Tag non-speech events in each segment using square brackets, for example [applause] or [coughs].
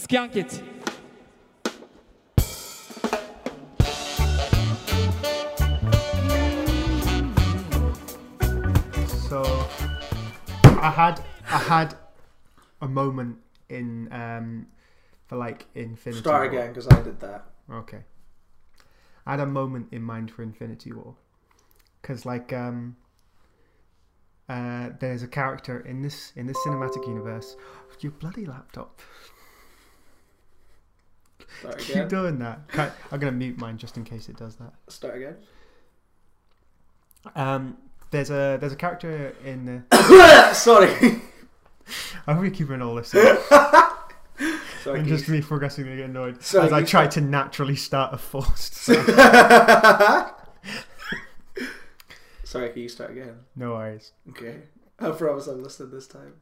Skunk it. So I had I had a moment in um for like Infinity Start War. again because I did that. Okay. I had a moment in mind for Infinity War. Cause like um uh there's a character in this in this cinematic universe. Your bloody laptop. Start Keep doing that. I'm gonna mute mine just in case it does that. Start again. Um there's a there's a character in the [coughs] Sorry. [laughs] I hope you're keeping all this. [laughs] Sorry. and just me progressively get annoyed Sorry, as I try to naturally start a forced. [laughs] Sorry, can you start again? no worries. Okay. I promise I'm listening this time.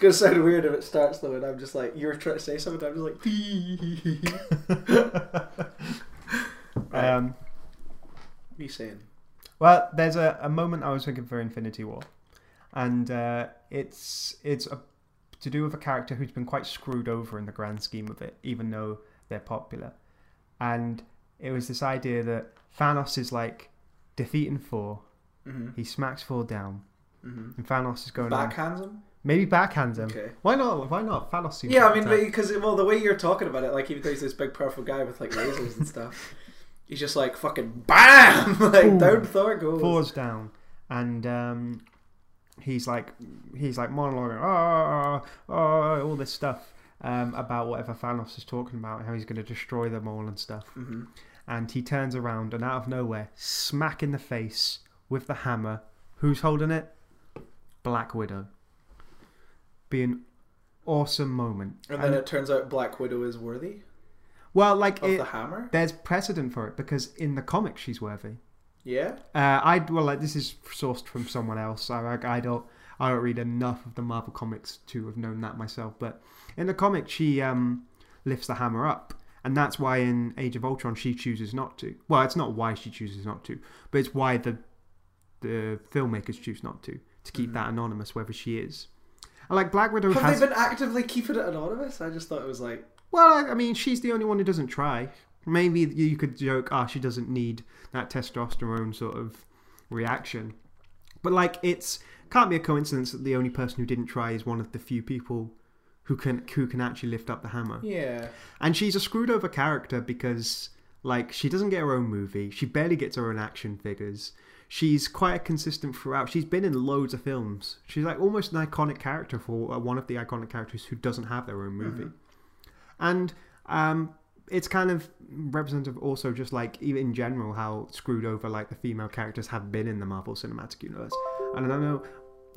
It's gonna sound weird if it starts though, and I'm just like you're trying to say something. I'm just like. [laughs] Right. Um, Me saying. well, there's a, a moment I was thinking for Infinity War, and uh, it's it's a, to do with a character who's been quite screwed over in the grand scheme of it, even though they're popular. And it was this idea that Thanos is like defeating Thor, Mm-hmm. he smacks Thor down, Mm-hmm. and Thanos is going Backhands him. Maybe backhands him. Okay. Why not? Why not? Thanos seems Yeah, I mean, because well, the way you're talking about it, like even though he's this big, powerful guy with like lasers and stuff, [laughs] he's just like fucking bam, [laughs] like Boom. down Thor goes. Thor's down, and um, he's like, he's like monologuing, oh, oh, oh, all this stuff um, about whatever Thanos is talking about, how he's going to destroy them all and stuff. hmm And he turns around and out of nowhere, smack in the face with the hammer. Who's holding it? Black Widow. Be an awesome moment. And then it turns out Black Widow is worthy well, like it, the hammer. there's precedent for it because in the comics she's worthy. Yeah. Uh, I well, like, this is sourced from someone else. I, I, I don't I don't read enough of the Marvel comics to have known that myself. But in the comic, she um, lifts the hammer up, and that's why in Age of Ultron she chooses not to. Well, it's not why she chooses not to, but it's why the the filmmakers choose not to to keep Mhm. that anonymous, whether she is. And like Black Widow Have has. they been actively keeping it anonymous? I just thought it was like, Well, I- I mean, she's the only one who doesn't try. Maybe you could joke, ah, she doesn't need that testosterone sort of reaction. But like, it's can't be a coincidence that the only person who didn't try is one of the few people who can who can actually lift up the hammer. yeah, And she's a screwed over character because like she doesn't get her own movie. She barely gets her own action figures. She's quite consistent throughout. She's been in loads of films. She's like almost an iconic character for uh, one of the iconic characters who doesn't have their own movie. And um, it's kind of representative also just like even in general how screwed over like the female characters have been in the Marvel Cinematic Universe. And I know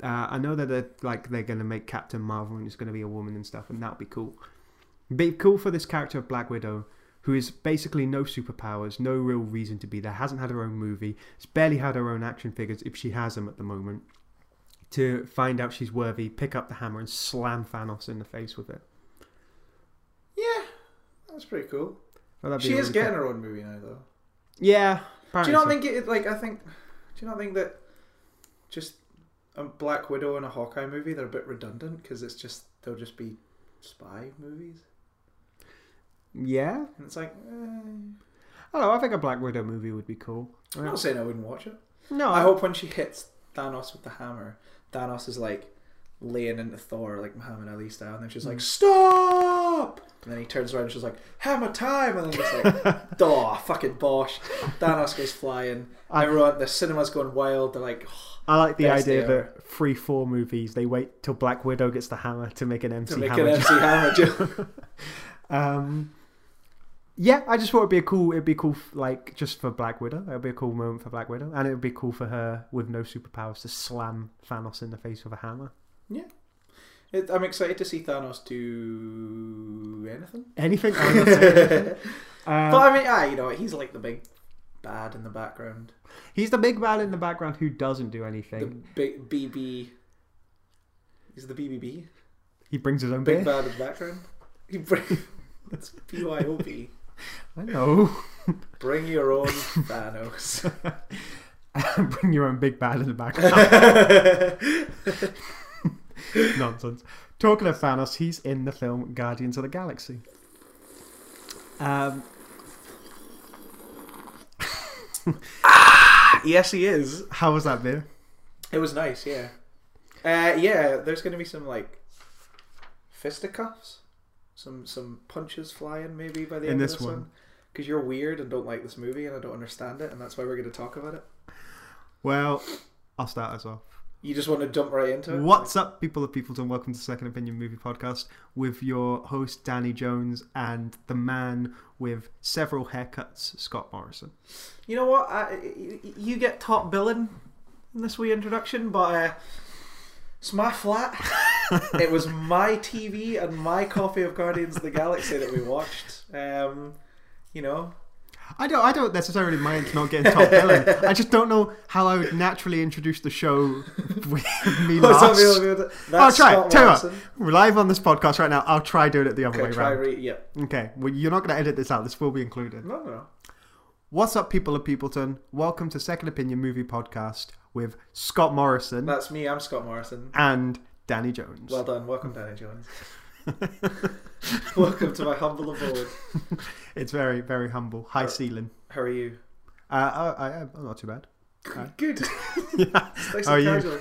uh, I know that they're like they're gonna make Captain Marvel and it's gonna be a woman and stuff, and that'll be cool. Be cool for this character of Black Widow, who is basically no superpowers, no real reason to be there, hasn't had her own movie, has barely had her own action figures if she has them at the moment. To find out she's worthy, pick up the hammer and slam Thanos in the face with it. yeah, that's pretty cool. Well, She is getting cool. her own movie now, though. Yeah. Do you not so. think it like I think? Do you not think that just a Black Widow and a Hawkeye movie they're a bit redundant because it's just they'll just be spy movies Yeah. and it's like eh. I don't know. I think a Black Widow movie would be cool. I'm not saying I wouldn't watch it. No, I hope when she hits Thanos with the hammer, Thanos is like laying into Thor like Muhammad Ali style, and then she's like, Mm. "Stop!" And then he turns around and she's like, "Hammer time!" And then it's like, [laughs] "Oh, fucking bosh!" Thanos goes flying. I- Everyone, the cinema's going wild. They're like, I like the idea that three, four movies they wait till Black Widow gets the hammer to make an MC to make hammer. an MC hammer [laughs] joke. Um, yeah, I just thought it'd be a cool. It'd be cool, like just for Black Widow. It'd be a cool moment for Black Widow, and it'd be cool for her with no superpowers to slam Thanos in the face with a hammer. It, I'm excited to see Thanos do anything. Anything? [laughs] I'm not saying anything. [laughs] Um, but I mean, ah, you know, he's like the big bad in the background. he's the big man in the background who doesn't do anything. The big BB. He's the BBB. He brings his own Big beer. bad in the background. He bring. [laughs] That's BYOB. I know. [laughs] Bring your own Thanos. [laughs] Bring your own big bad in the background. [laughs] Nonsense. Talking of Thanos, he's in the film Guardians of the Galaxy. Um, ah, Yes, he is. how was that beer? It was nice, yeah. Uh, yeah, there's going to be some like fisticuffs, some some punches flying maybe by the In end this of this one. Because you're weird and don't like this movie and I don't understand it, and that's why we're going to talk about it. Well, I'll start us off. You just want to jump right into it. What's up, people of Peopleton? Welcome to Second Opinion Movie Podcast with your host Danny Jones and the man with several haircuts, Scott Morrison. You know what? I, you get top billing in this wee introduction, but uh, it's my flat. [laughs] it was my TV and my copy of Guardians of the Galaxy that we watched. Um, you know, I don't, I don't necessarily mind not getting top billing. I just don't know how I would naturally introduce the show with me last. people? People- That's I'll try. Scott. Tell you what, we're live on this podcast right now. I'll try doing it the other Okay, way try around. re- yeah. Okay, well, you're not going to edit this out. This will be included. No, no. What's up, people of Peopleton? Welcome to Second Opinion Movie Podcast with Scott Morrison That's me. I'm Scott Morrison. and Danny Jones. Well done. Welcome, Danny Jones. [laughs] Welcome to my humble abode. it's very, very humble. High Uh, ceiling. How are you? Uh, I, I, I'm not too bad. Good. yeah. [laughs] [laughs] Nice How are and you? casual.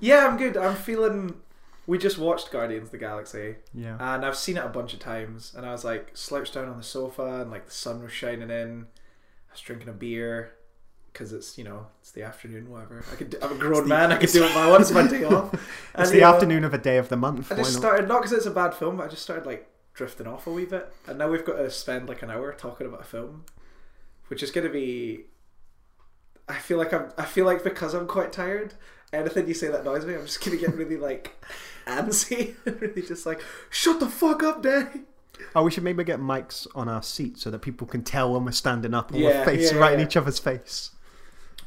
yeah, I'm good. I'm feeling. We just watched Guardians of the Galaxy, Yeah. and I've seen it a bunch of times. And I was like slouched down on the sofa, and like the sun was shining in. I was drinking a beer because it's you know it's the afternoon, whatever. I could. I'm a grown the- man. I could do what I want. It's my day off. [laughs] And, It's the know, afternoon of a day of the month. I just not? started not because it's a bad film, but I just started like drifting off a wee bit, and now we've got to spend like an hour talking about a film, which is going to be. I feel like I'm. I feel like because I'm quite tired. Anything you say that annoys me, I'm just gonna get really like [laughs] antsy, [laughs] really just like shut the fuck up, Danny. Oh, we should maybe get mics on our seats so that people can tell when we're standing up and Yeah, we're facing yeah, right in each other's face.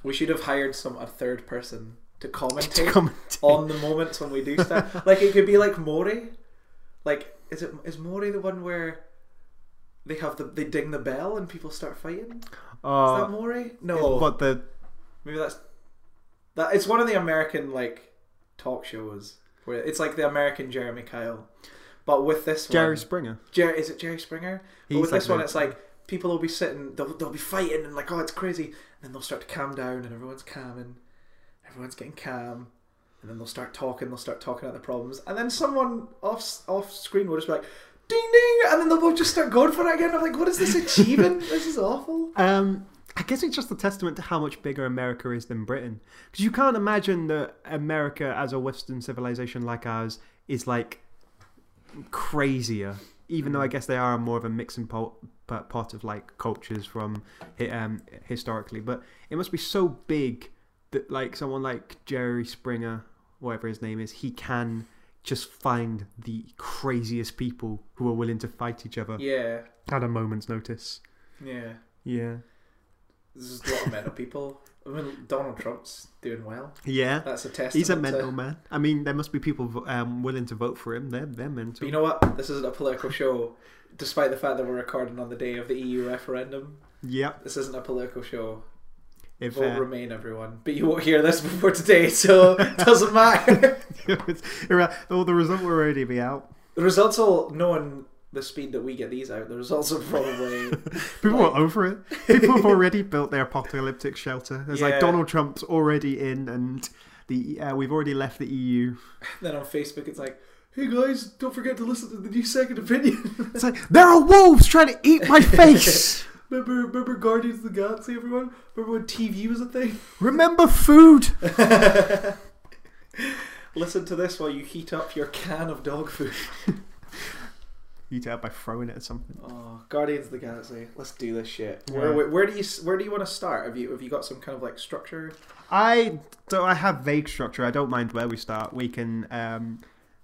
We should have hired some a third person to [laughs] To commentate commentate. on the moments when we do stuff. [laughs] like it could be like Maury. Like is it is Maury the one where they have the they ding the bell and people start fighting? Is Oh, that Maury? No, What the? maybe that's that. It's one of the American like talk shows where it's like the American Jeremy Kyle, but with this Jerry one, Springer. Jer- is it Jerry Springer? But with like this one, it's like people will be sitting, they'll, they'll be fighting, and like, oh, it's crazy. And then they'll start to calm down, and everyone's calming, everyone's getting calm, and then they'll start talking, they'll start talking about the problems, and then someone off off screen will just be like, ding ding, and then they'll both just start going for it again. I'm like, what is this achieving? [laughs] this is awful. Um, I guess it's just a testament to how much bigger America is than Britain. Because you can't imagine that America, as a Western civilization like ours, is like crazier. Even though I guess they are more of a mixing pot, pot of like cultures from um, historically, but it must be so big that like someone like Jerry Springer, whatever his name is, he can just find the craziest people who are willing to fight each other Yeah, at a moment's notice. yeah. Yeah. There's a lot of mental people. I mean, Donald Trump's doing well. Yeah. That's a testament. He's a to- mental man. I mean, there must be people um, willing to vote for him. They're they're mental. But you know what? This isn't a political show, despite the fact that we're recording on the day of the EU referendum. Yep. This isn't a political show. If Vote uh, Remain, everyone. But you won't hear this before today, so it [laughs] doesn't matter. [laughs] well, the result will already be out. the results will, knowing the speed that we get these out, the results will probably. [laughs] People Like- are over it. People have already [laughs] built their apocalyptic shelter. It's Yeah. like Donald Trump's already in, and the uh, we've already left the EU. [laughs] then on Facebook, it's like, hey guys, don't forget to listen to the new second opinion. It's like there are wolves trying to eat my face. remember, remember Guardians of the Galaxy, everyone? Remember when TV was a thing? Remember food. Listen to this while you heat up your can of dog food. It up by throwing it at something. Oh, Guardians of the Galaxy. Let's do this shit. Yeah. Where, where, where do you where do you want to start? Have you have you got some kind of like structure? I so I have vague structure. I don't mind where we start. We can um,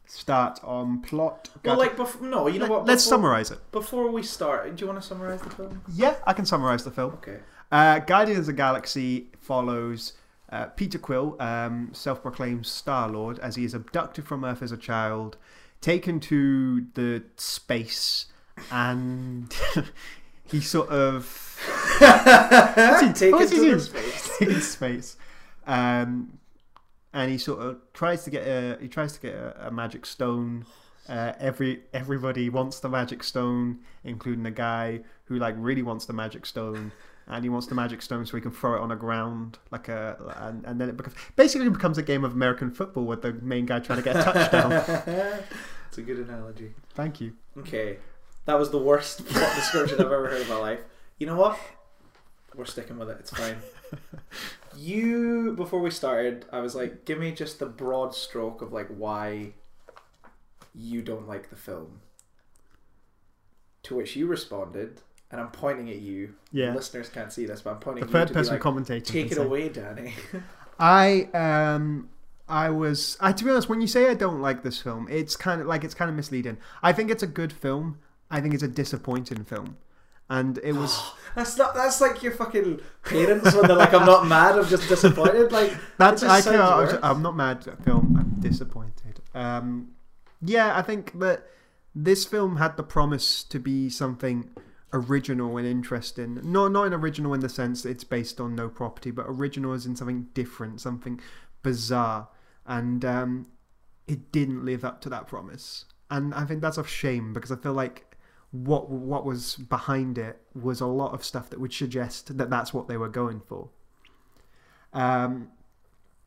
start on plot. Well, like before, no, you know Let- what? Let's summarize it. Before we start, do you want to summarize the film? Yeah, I can summarize the film. Okay. Uh, Guardians of the Galaxy follows uh, Peter Quill, um, self-proclaimed Star Lord, as he is abducted from Earth as a child, taken to the space, and [laughs] he sort of [laughs] Take what it is he to the space. [laughs] in space. Um, and he sort of tries to get a he tries to get a, a magic stone. Uh, every everybody wants the magic stone, including the guy who like really wants the magic stone, and he wants the magic stone so he can throw it on the ground like a and, and then it becomes basically it becomes a game of American football with the main guy trying to get a touchdown. [laughs] it's a good analogy. Thank you. Okay, that was the worst plot description I've ever heard in my life. You know what? We're sticking with it. It's fine. You before we started, I was like, give me just the broad stroke of like why you don't like the film. To which you responded, and I'm pointing at you. Yeah. Listeners can't see this, but I'm pointing The at you third to person like, commentating. take it say. away, Danny. [laughs] I um I was I to be honest, when you say I don't like this film, it's kind of like it's kind of misleading. I think it's a good film. I think it's a disappointing film. And it was [gasps] that's not. That's like your fucking parents when they're like, "I'm not mad. I'm just disappointed." [laughs] Like that's I just sounds can't, worse. I'm not mad at film. I'm disappointed. Um yeah, I think that this film had the promise to be something original and interesting. Not not an original in the sense it's based on no property, but original is in something different, something bizarre. And um, it didn't live up to that promise. And I think that's a shame because I feel like what what was behind it was a lot of stuff that would suggest that that's what they were going for. Um,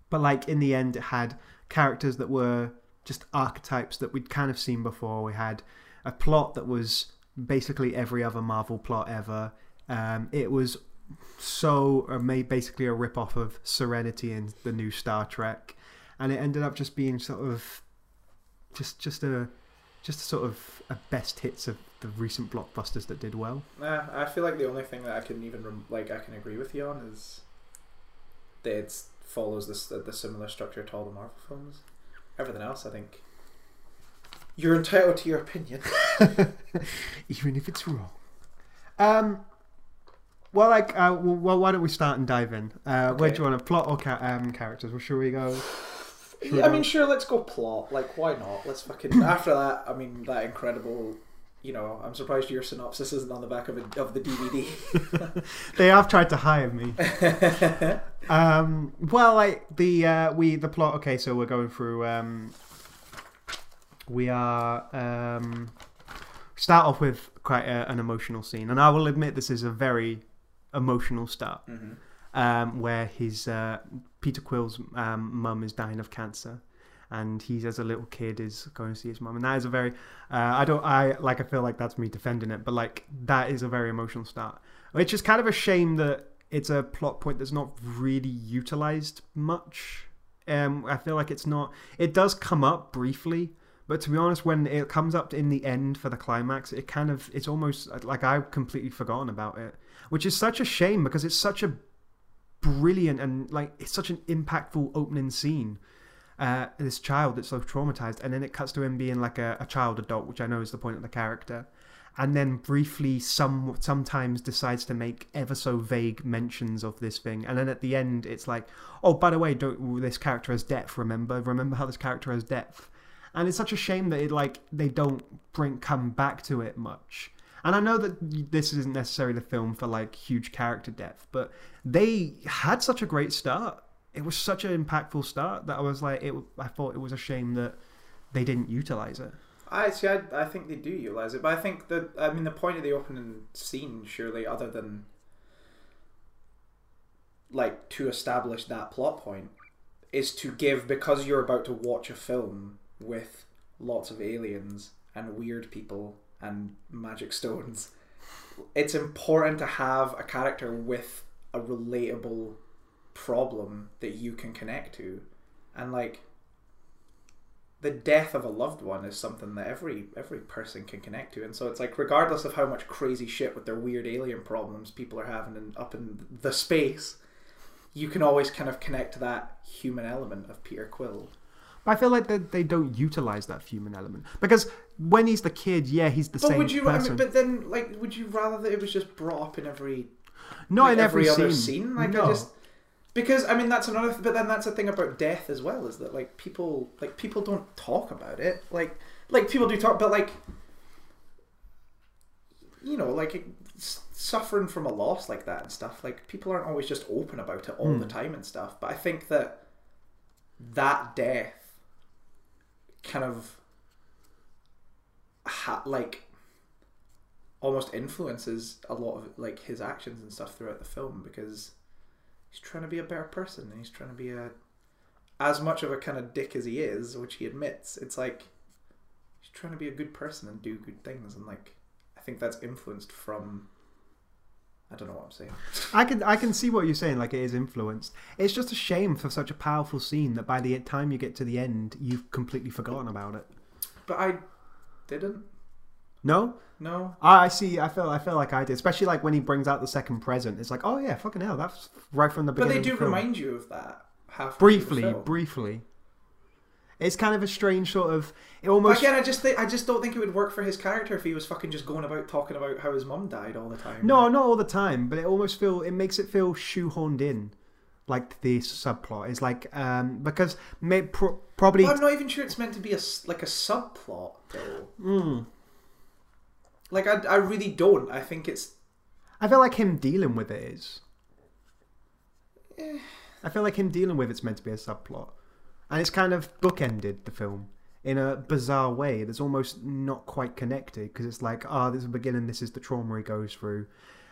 but like in the end, it had characters that were just archetypes that we'd kind of seen before. We had a plot that was basically every other Marvel plot ever. Um, it was so uh, made basically a rip off of Serenity in the new Star Trek, and it ended up just being sort of just just a just a sort of a best hits of the recent blockbusters that did well. Nah, I feel like the only thing that I can even like I can agree with you on is that it follows this the similar structure to all the Marvel films. Everything else, I think, you're entitled to your opinion. [laughs] even if it's wrong. Um. Well, like, uh, well, why don't we start and dive in? Uh, Where do you want to plot or ca- um, characters? Well, should we go? Should we I go- mean, sure, let's go plot. Like, why not? Let's fucking. [coughs] after that, I mean, that incredible. You know, I'm surprised your synopsis isn't on the back of a, of the DVD. [laughs] they have tried to hire me. [laughs] Um. Well, like the uh, we the plot. Okay, so we're going through. Um. We are um. Start off with quite a, an emotional scene, and I will admit this is a very emotional start. Mhm. um, where his uh, Peter Quill's um, mum is dying of cancer, and he as a little kid is going to see his mum, and that is a very uh, I don't I like I feel like that's me defending it, but like that is a very emotional start, which is kind of a shame that it's a plot point that's not really utilized much. Um, I feel like it's not. It does come up briefly, but to be honest, when it comes up in the end for the climax, it kind of it's almost like I've completely forgotten about it, which is such a shame because it's such a brilliant and like it's such an impactful opening scene. Uh, this child that's so traumatized, and then it cuts to him being like a, a child adult, which I know is the point of the character, and then briefly some sometimes decides to make ever so vague mentions of this thing, and then at the end it's like, oh, by the way, don't this character has depth. Remember, remember how this character has depth, and it's such a shame that it like they don't bring come back to it much. And I know that this isn't necessarily the film for like huge character depth, but they had such a great start. It was such an impactful start that I was like, it. I thought it was a shame that they didn't utilize it. I see. I, I think they do utilize it, but I think that I mean the point of the opening scene, surely, other than like to establish that plot point, is to give because you're about to watch a film with lots of aliens and weird people and magic stones. It's important to have a character with a relatable problem that you can connect to, and like the death of a loved one is something that every every person can connect to. And so it's like regardless of how much crazy shit with their weird alien problems people are having in, up in the space you can always kind of connect to that human element of Peter Quill But I feel like they, they don't utilize that human element because when he's the kid, yeah, he's the but same would you I mean, but then like would you rather that it was just brought up in every Not like, in every, other scene. scene like no. I just because I mean that's another but then that's the thing about death as well is that like people like people don't talk about it like like people do talk but like you know like it- suffering from a loss like that and stuff like people aren't always just open about it all Hmm. the time and stuff but I think that that death kind of ha- like almost influences a lot of like his actions and stuff throughout the film because he's trying to be a better person and he's trying to be a as much of a kind of dick as he is, which he admits, it's like he's trying to be a good person and do good things and like I think that's influenced from I don't know what I'm saying. I can I can see what you're saying. Like it is influenced. It's just a shame for such a powerful scene that by the time you get to the end, you've completely forgotten about it. But I didn't. No, No. I I see. I feel. I feel like I did, especially like when he brings out the second present. It's like, oh yeah, fucking hell, that's right from the beginning. But they do the remind you of that half briefly, briefly. It's kind of a strange sort of. It But almost. again, I just think I just don't think it would work for his character if he was fucking just going about talking about how his mum died all the time. No, not all the time, but it almost feel it makes it feel shoehorned in, like the subplot is like um because may, pro- probably Well, I'm not even sure it's meant to be a like a subplot though. Mm. Like I, I really don't. I think it's I feel like him dealing with it is. Eh. I feel like him dealing with it's meant to be a subplot, and it's kind of bookended the film in a bizarre way that's almost not quite connected because it's like, ah, this is the beginning, this is the trauma he goes through,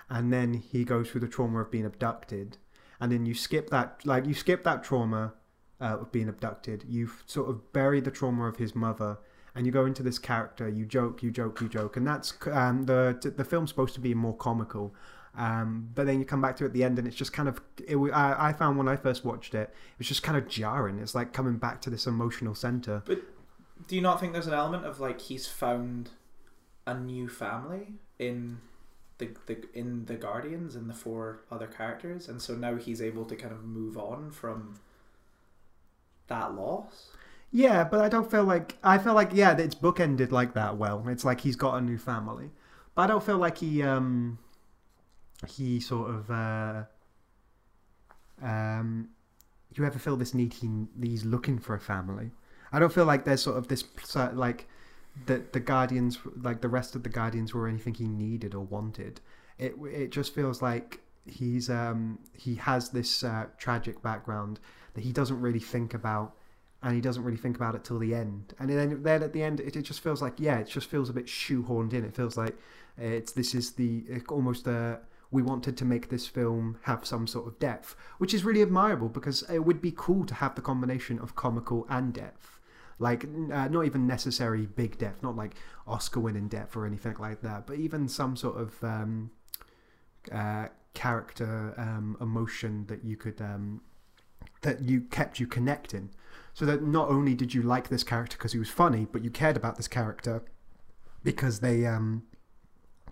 and then he goes through the trauma of being abducted, and then you skip that, like you skip that trauma uh, of being abducted, you sort of bury the trauma of his mother. And you go into this character, you joke, you joke, you joke, and that's um, the the film's supposed to be more comical, um, but then you come back to it at the end, and it's just kind of. It, I, I found when I first watched it, it was just kind of jarring. It's like coming back to this emotional center. But do you not think there's an element of like he's found a new family in the, the in the Guardians and the four other characters, and so now he's able to kind of move on from that loss? Yeah, but I don't feel like I feel like yeah, it's bookended like that. Well, it's like he's got a new family, but I don't feel like he um he sort of uh um you ever feel this need he he's looking for a family. I don't feel like there's sort of this like the the guardians like the rest of the guardians were anything he needed or wanted. It it just feels like he's um he has this uh, tragic background that he doesn't really think about and he doesn't really think about it till the end. And then, then at the end, it, it just feels like yeah, it just feels a bit shoehorned in. It feels like it's this is the almost uh, we wanted to make this film have some sort of depth, which is really admirable because it would be cool to have the combination of comical and depth. Like uh, not even necessary big depth, not like Oscar-winning depth or anything like that, but even some sort of um, uh, character um, emotion that you could um, that you kept you connecting so that not only did you like this character because he was funny, but you cared about this character because they um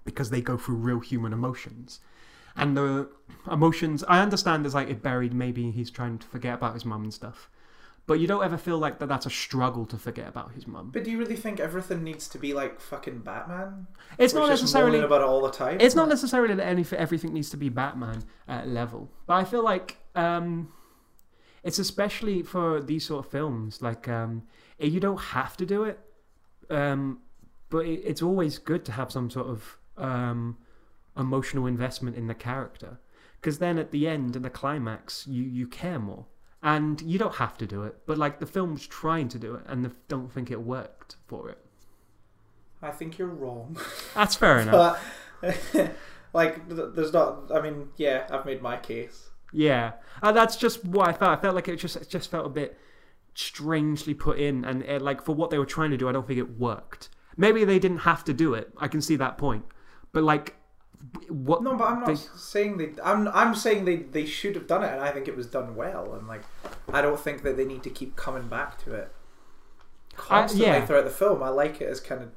because they go through real human emotions. And the emotions I understand is like it buried maybe he's trying to forget about his mum and stuff. But you don't ever feel like that that's a struggle to forget about his mum. But do you really think everything needs to be like fucking Batman? It's We're not necessarily about it all the time. It's not necessarily that any, everything needs to be Batman uh, level, but I feel like um, it's especially for these sort of films. Like um, you don't have to do it, um, but it, it's always good to have some sort of um, emotional investment in the character, because then at the end and the climax, you you care more. And you don't have to do it, but like the film's trying to do it, and don't think it worked for it. I think you're wrong. That's fair enough. [laughs] but [laughs] like, there's not. I mean, yeah, I've made my case. Yeah, and that's just what I felt. I felt like it just it just felt a bit strangely put in, and it, like for what they were trying to do, I don't think it worked. Maybe they didn't have to do it. I can see that point, but like, what? No, but I'm not they- saying they. I'm I'm saying they they should have done it, and I think it was done well. And like, I don't think that they need to keep coming back to it constantly yeah. throughout the film. I like it as kind of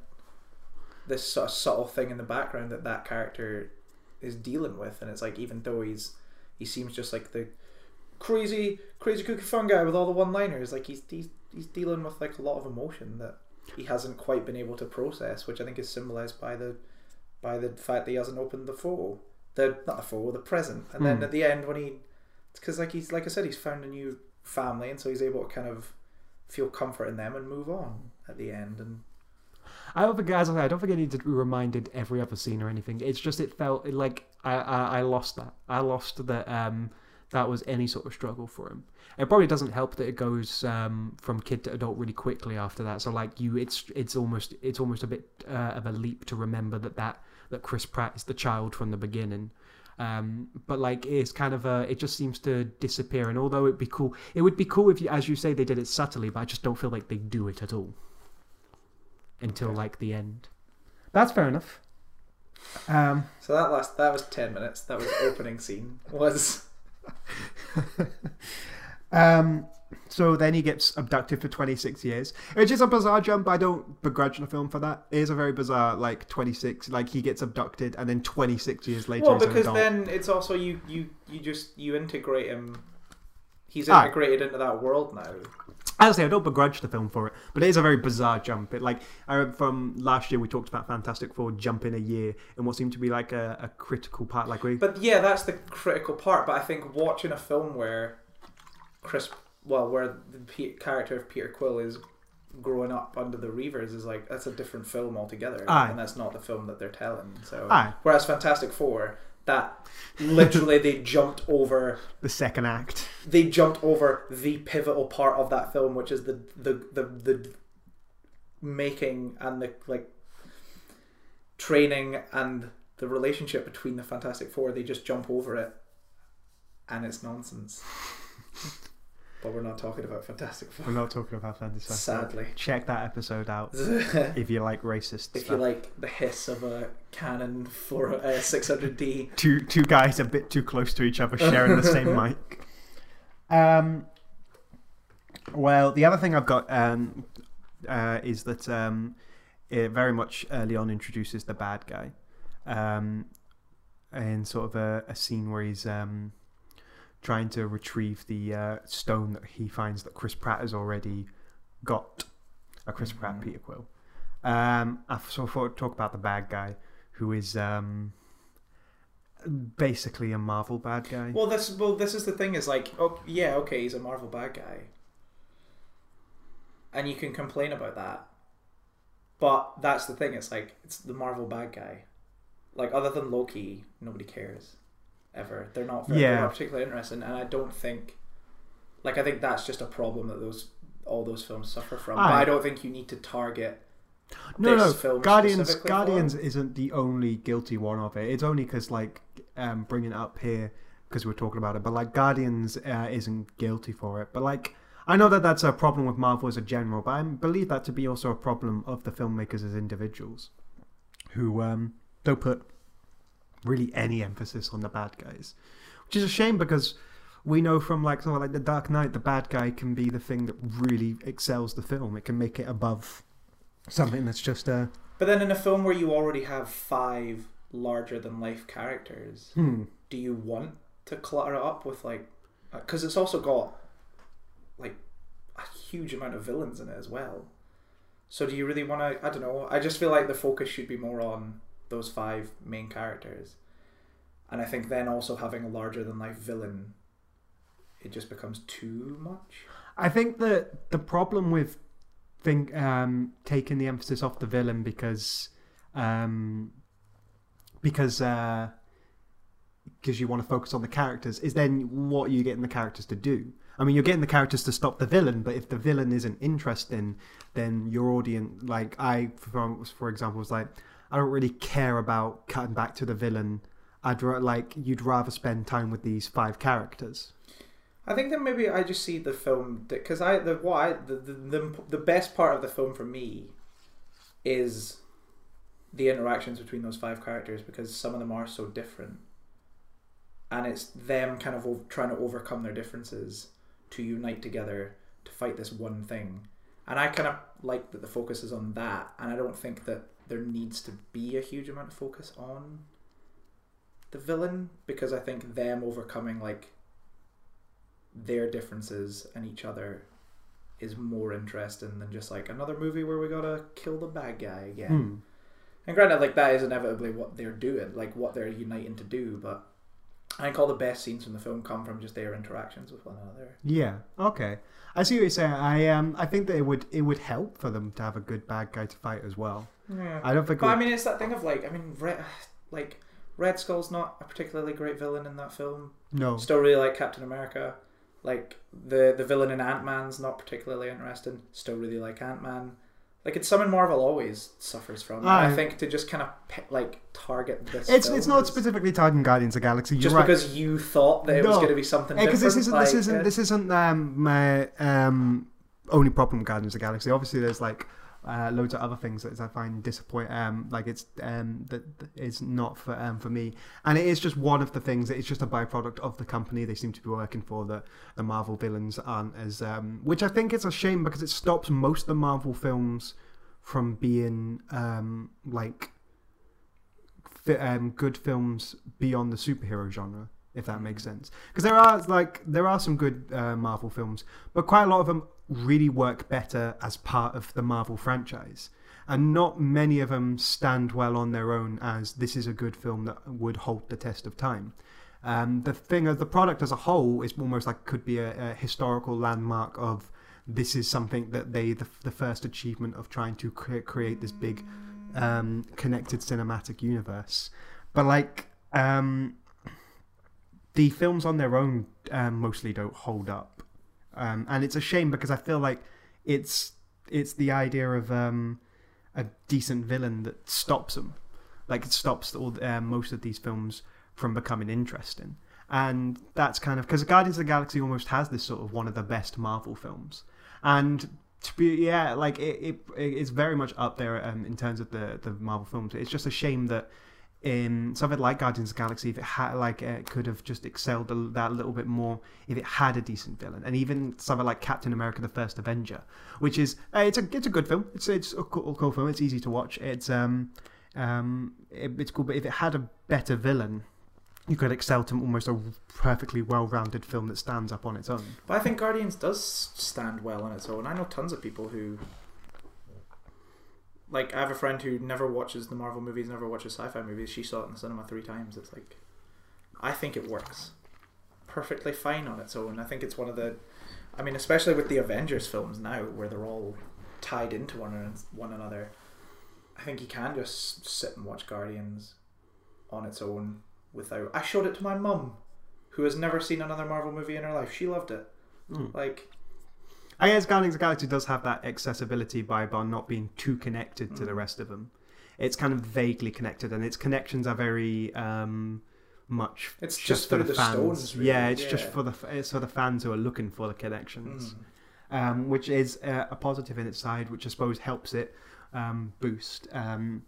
this sort of subtle thing in the background that that character is dealing with, and it's like even though he's he seems just like the crazy crazy cookie fun guy with all the one liners, like he's he's he's dealing with like a lot of emotion that he hasn't quite been able to process, which I think is symbolized by the by the fact that he hasn't opened the photo, the not the photo, the present, and then Hmm. at the end when he, because like he's like I said, he's found a new family, and so he's able to kind of feel comfort in them and move on at the end. And I don't think, as I say, I don't think I need to be reminded every other scene or anything. It's just it felt like I, I, I lost that. I lost that um that was any sort of struggle for him. It probably doesn't help that it goes um, from kid to adult really quickly after that. So like you, it's it's almost it's almost a bit uh, of a leap to remember that that that Chris Pratt is the child from the beginning. Um, but like it's kind of a, it just seems to disappear. And although it'd be cool, it would be cool if you, as you say, they did it subtly. But I just don't feel like they do it at all until Okay. like the end. That's fair enough. Um, So that last that was ten minutes. That was opening scene. Was [laughs] Um, so then he gets abducted for 26 years, which is a bizarre jump. I don't begrudge the film for that. It is a very bizarre, like 26, like he gets abducted and then 26 years later well because then it's also you you you just you integrate him. He's Ah. integrated into that world now. As I say, I don't begrudge the film for it, but it is a very bizarre jump. It like I from last year we talked about Fantastic Four jumping a year in what seemed to be like a, a critical part. Like we, But yeah, that's the critical part. But I think watching a film where Chris, well, where the Pe- character of Peter Quill is growing up under the Reavers is like that's a different film altogether, Aye. and that's not the film that they're telling. So, Aye. whereas Fantastic Four, that literally they jumped over, the second act. they jumped over the pivotal part of that film, which is the the the, the making and the like training and the relationship between the Fantastic Four. They just jump over it, and it's nonsense. [laughs] but we're not talking about Fantastic Four. We're not talking about Fantastic Four. Sadly, Check that episode out [laughs] if you like racist If stuff. You like the hiss of a Canon for uh, 600D, two two guys a bit too close to each other sharing the same [laughs] mic. Um, well, the other thing I've got um, uh, is that um, it very much early on introduces the bad guy, um, in sort of a, a scene where he's um, trying to retrieve the uh, stone that he finds that Chris Pratt has already got. A Chris Pratt, Mhm. Peter Quill. Um, I of thought I'd talk about the bad guy, who is um, basically a Marvel bad guy. Well, this well, this is the thing. Is like, oh yeah, okay, he's a Marvel bad guy, and you can complain about that, but that's the thing. It's like it's the Marvel bad guy. Like other than Loki, nobody cares, ever. They're not. Very, Yeah. They're not particularly interested, and I don't think. Like I think that's just a problem that those all those films suffer from. But I don't think you need to target. no, this no, film Guardians. Guardians isn't the only guilty one of it. It's only because like um, bringing it up here because we're talking about it, but like Guardians uh, isn't guilty for it. But like I know that that's a problem with Marvel as a general, but I believe that to be also a problem of the filmmakers as individuals, who um, don't put really any emphasis on the bad guys, which is a shame because we know from like of like the Dark Knight, the bad guy can be the thing that really excels the film. It can make it above something that's just a But then in a film where you already have five larger than life characters, hmm. do you want to clutter it up with like because it's also got like a huge amount of villains in it as well so do you really want to i don't know i just feel like the focus should be more on those five main characters and i think then also having a larger than life villain it just becomes too much I think that the problem with think um, taking the emphasis off the villain because um, because uh, because you want to focus on the characters is then what are you getting the characters to do. I mean, you're getting the characters to stop the villain, but if the villain isn't interesting, then your audience, like I, for, for example, was like, I don't really care about cutting back to the villain. I'd ra- like you'd rather spend time with these five characters. I think that maybe I just see the film because I the I, the, the the the best part of the film for me is the interactions between those five characters because some of them are so different, and it's them kind of trying to overcome their differences to unite together to fight this one thing, and I kind of like that the focus is on that, and I don't think that there needs to be a huge amount of focus on the villain because I think them overcoming like their differences and each other is more interesting than just like another movie where we gotta kill the bad guy again. Hmm. And granted, like that is inevitably what they're doing, like what they're uniting to do. But I think all the best scenes from the film come from just their interactions with one another. Yeah. Okay. I see what you're saying. I um I think that it would it would help for them to have a good bad guy to fight as well. Yeah. I don't think. But I mean, it's that thing of like, I mean, re- [sighs] like Red Skull's not a particularly great villain in that film. No. Still really like Captain America. Like the the villain in Ant Man's not particularly interesting. Still really like Ant Man. Like it's something Marvel always suffers from. And I think to just kind of like target this. It's it's not specifically targeting Guardians of the Galaxy. You're just right. because you thought that it was going to be something because different. this isn't like, this isn't uh, this isn't um, my um, only problem with Guardians of the Galaxy. Obviously, there's like uh, loads of other things that I find disappoint. Um, like it's um, that that is not for um, for me, and it is just one of the things. that It's just a byproduct of the company they seem to be working for. That the Marvel villains aren't as, um, which I think is a shame because it stops most of the Marvel films from being um, like fi- um, good films beyond the superhero genre, if that makes sense. Because there are like there are some good uh, Marvel films, but quite a lot of them really work better as part of the Marvel franchise, and not many of them stand well on their own as this is a good film that would hold the test of time. Um, the thing of the product as a whole is almost like could be a, a historical landmark of this is something that they the, the first achievement of trying to cre- create this big um, connected cinematic universe. But like um, the films on their own um, mostly don't hold up, um, and it's a shame because I feel like it's it's the idea of um, a decent villain that stops them, like it stops all uh, most of these films from becoming interesting. And that's kind of because Guardians of the Galaxy almost has this sort of one of the best Marvel films, and to be yeah, like it, it it's very much up there um, in terms of the the Marvel films. It's just a shame that in something like Guardians of the Galaxy, if it had like it could have just excelled a, that little bit more if it had a decent villain, and even something like Captain America: The First Avenger, which is uh, it's a it's a good film. It's it's a cool, cool film. It's easy to watch. It's um um it, it's cool, but if it had a better villain. You could excel to almost a perfectly well-rounded film that stands up on its own. But I think Guardians does stand well on its own. I know tons of people who. Like, I have a friend who never watches the Marvel movies, never watches sci fi movies. She saw it in the cinema three times. It's like. I think it works perfectly fine on its own. I think it's one of the. I mean, especially with the Avengers films now, where they're all tied into one, one another. I think you can just sit and watch Guardians on its own without. I showed it to my mum, who has never seen another Marvel movie in her life. She loved it. Mm. Like, I guess Guardians of the Galaxy does have that accessibility by by not being too connected to the Mm. rest of them. It's kind of vaguely connected, and its connections are very um, much. It's just just for the the fans. stones, really, yeah, it's just for the it's for the fans who are looking for the connections, mm. um, which is uh, a positive in its side, which I suppose helps it um, boost. Um,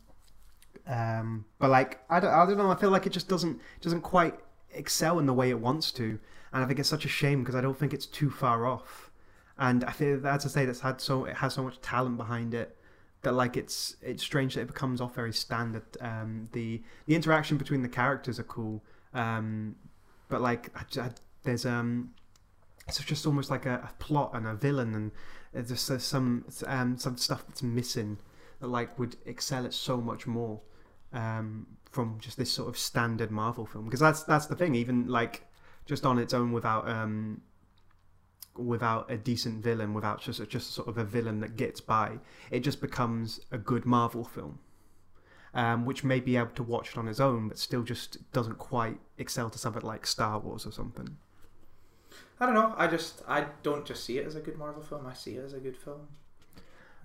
um, but like I don't, I don't know. I feel like it just doesn't doesn't quite excel in the way it wants to, and I think it's such a shame because I don't think it's too far off. And I feel, as I say, that's had so it has so much talent behind it that like it's it's strange that it becomes off very standard. Um, the the interaction between the characters are cool, um, but like I, I- there's um, it's just almost like a, a plot and a villain, and there's just some um some stuff that's missing that like would excel at so much more um, from just this sort of standard Marvel film. Because that's that's the thing. Even like just on its own, without um, without a decent villain, without just just sort of a villain that gets by, it just becomes a good Marvel film. Um, which may be able to watch it on its own, but still just doesn't quite excel to something like Star Wars or something. I don't know. I just I don't just see it as a good Marvel film. I see it as a good film.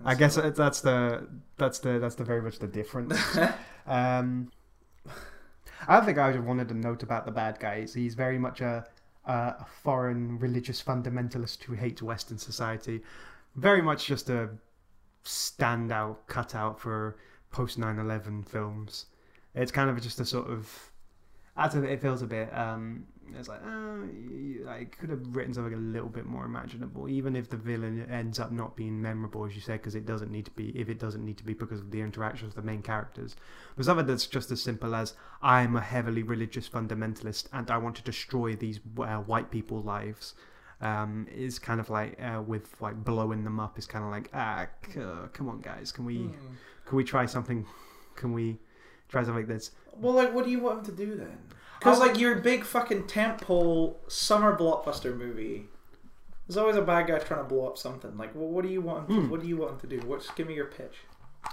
And I guess so- that's the that's the that's the very much the difference. [laughs] um, I think I would have wanted a note about the bad guys. He's very much a a, foreign religious fundamentalist who hates Western society. Very much just a standout cutout for post 9-11 films. It's kind of just a sort of. Know, it feels a bit. Um, it's like, oh, I could have written something a little bit more imaginable, even if the villain ends up not being memorable, as you said, because it doesn't need to be. If it doesn't need to be because of the interactions with the main characters, but something that's just as simple as I'm a heavily religious fundamentalist and I want to destroy these uh, white people's lives. Um, is kind of like uh, with like blowing them up is kind of like ah c- uh, come on guys can we Hmm. can we try something can we try something that's Well, like, what do you want him to do then? Because like your big fucking tentpole summer blockbuster movie, there's always a bad guy trying to blow up something. Like, well, what do you want? Him to, Hmm. What do you want him to do? What's give me your pitch?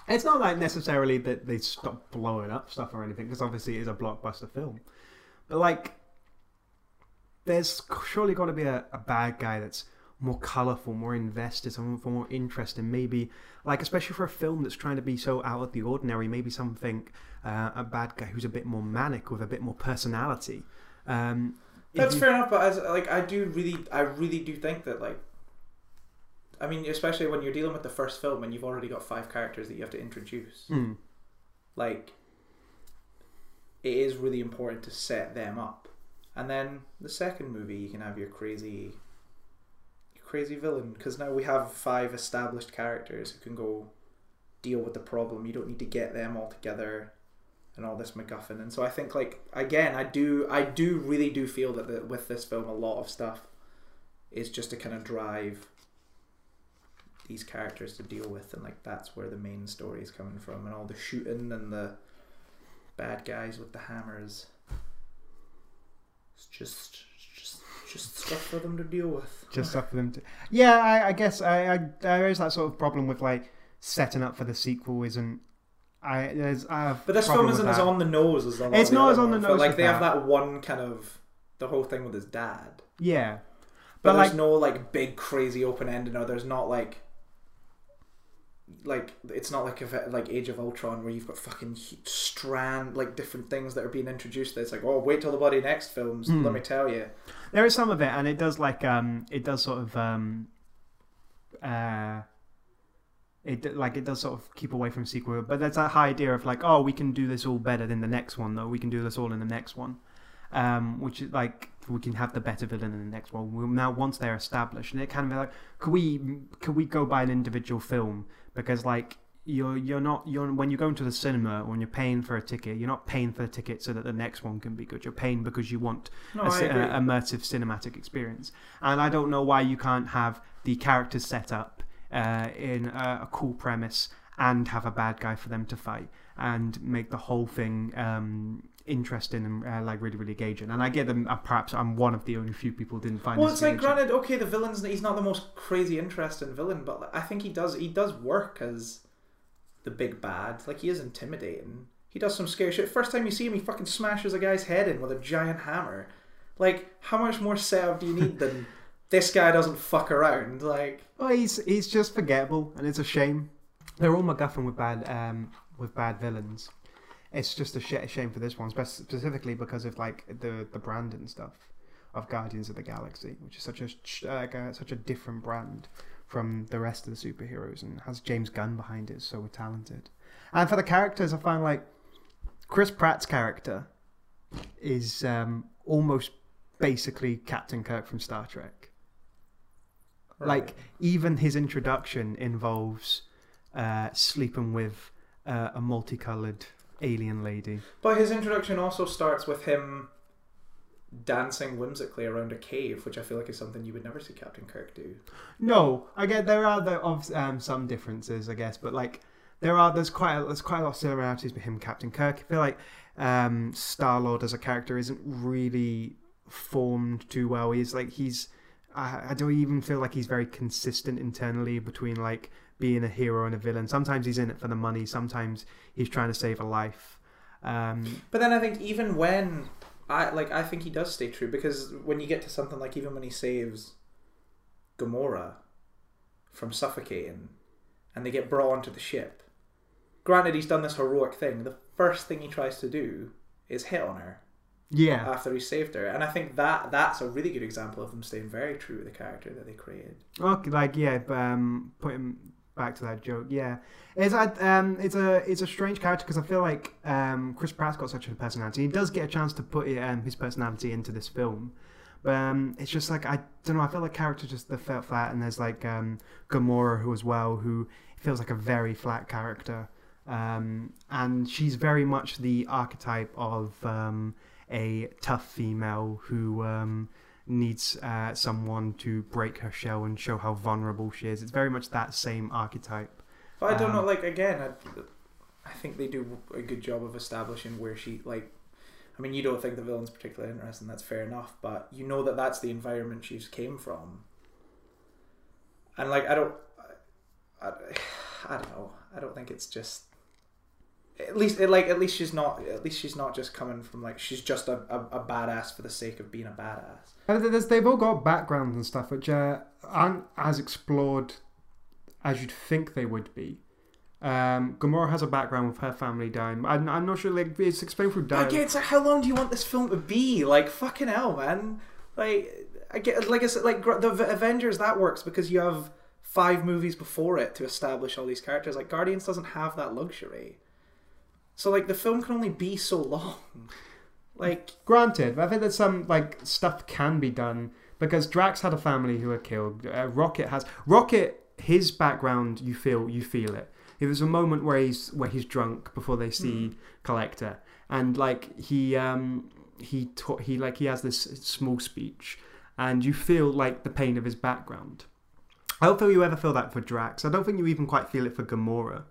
It's not like necessarily that they stop blowing up stuff or anything, because obviously it is a blockbuster film. But like, there's surely got to be a, a bad guy that's more colourful, more invested, something for more interesting. Maybe, like, especially for a film that's trying to be so out of the ordinary, maybe something, uh, a bad guy who's a bit more manic with a bit more personality. Um, That's you- fair enough, but as like I do really, I really do think that like, I mean, especially when you're dealing with the first film and you've already got five characters that you have to introduce, Mm. like, it is really important to set them up, and then the second movie you can have your crazy, crazy villain because now we have five established characters who can go deal with the problem. You don't need to get them all together and all this MacGuffin. And so I think like again, I do I do really do feel that the, with this film a lot of stuff is just to kind of drive these characters to deal with and like that's where the main story is coming from and all the shooting and the bad guys with the hammers. It's just just just stuff for them to deal with. just stuff for them to. Yeah, I, I guess I, I there is that sort of problem with like setting up for the sequel isn't. I there's I have But this problem film isn't as that. on the nose as a lot It's not as on the ones, but, nose Like with they have that. that one kind of the whole thing with his dad. Yeah, But, But, there's like- no like big crazy open ending or there's not like like it's not like a, like Age of Ultron where you've got fucking strand like different things that are being introduced. It's like oh wait till the bloody next films. Hmm. Let me tell you. there is some of it, and it does like um, it does sort of um, uh, it like it does sort of keep away from sequel, but there's that high idea of like, oh, we can do this all better than the next one, though. We can do this all in the next one, um, which is like we can have the better villain in the next one. We'll, now, once they're established, and it kind of be like, could we could we go by an individual film because like. You're you're not you're when you go into the cinema when you're paying for a ticket you're not paying for the ticket so that the next one can be good you're paying because you want No, a, I ci- agree. a immersive cinematic experience. And I don't know why you can't have the characters set up uh, in a, a cool premise and have a bad guy for them to fight and make the whole thing um, interesting and uh, like really really engaging. And I get them. Uh, perhaps I'm one of the only few people who didn't find. well, it's like granted, okay, the villain's he's not the most crazy interesting villain, but I think he does he does work as the big bad. Like he is intimidating. He does some scary shit. First time you see him, he fucking smashes a guy's head in with a giant hammer. Like, how much more setup do you need than [laughs] this guy doesn't fuck around? Like, Well, he's he's just forgettable, and it's a shame. They're all MacGuffin with bad um, with bad villains. It's just a, sh- a shame for this one, specifically because of like the the brand and stuff of Guardians of the Galaxy, which is such a sh- uh, like a- such a different brand from the rest of the superheroes, and has James Gunn behind it, so talented. And for the characters, I find like Chris Pratt's character is um, almost basically Captain Kirk from Star Trek. Like even his introduction involves uh, sleeping with uh, a multicolored alien lady. but his introduction also starts with him dancing whimsically around a cave, which I feel like is something you would never see Captain Kirk do. No, I get there are there of um, some differences, I guess, but like there are there's quite a, there's quite a lot of similarities with him, and Captain Kirk. I feel like um, Star Lord as a character isn't really formed too well. He's like he's I, I don't even feel like he's very consistent internally between like being a hero and a villain. Sometimes he's in it for the money. Sometimes he's trying to save a life. Um, But then I think even when I like I think he does stay true because when you get to something like even when he saves Gamora from suffocating and they get brought onto the ship. Granted he's done this heroic thing, the first thing he tries to do is hit on her yeah, after he saved her. And I think that that's a really good example of them staying very true to the character that they created. Okay, like yeah, but, um, putting back to that joke, yeah, it's a um, it's a it's a strange character because I feel like um, Chris Pratt's got such a personality. He does get a chance to put it, um, his personality into this film, but um, it's just like I don't know. I feel like character just they felt flat, and there's like um, Gamora who as well who feels like a very flat character, um, and she's very much the archetype of um, a tough female who. Um, needs uh, someone to break her shell and show how vulnerable she is. It's very much that same archetype. But I don't know, Um, like again, I, I think they do a good job of establishing where she like. I mean, you don't think the villain's particularly interesting. That's fair enough, but you know that that's the environment she's came from. And like, I don't, I, I [sighs] don't know. I don't think it's just. At least, like, at least she's not. At least she's not just coming from like she's just a, a, a badass for the sake of being a badass. And there's- they've all got backgrounds and stuff which uh, aren't as explored as you'd think they would be. Um, Gamora has a background with her family dying. I'm, I'm not sure, like, it's explained through dialogue. again, it's like, how long do you want this film to be? Like, fucking hell, man. Like, I get, like I said, like the Avengers, that works because you have five movies before it to establish all these characters. Like, Guardians doesn't have that luxury. So, like, the film can only be so long. [laughs] Like, Granted, I think that some like stuff can be done because Drax had a family who were killed. Uh, Rocket has Rocket. His background, you feel you feel it. There was a moment where he's where he's drunk before they see Collector, and like he um he ta- he like he has this small speech, and you feel like the pain of his background. I don't feel you ever feel that for Drax. I don't think you even quite feel it for Gamora.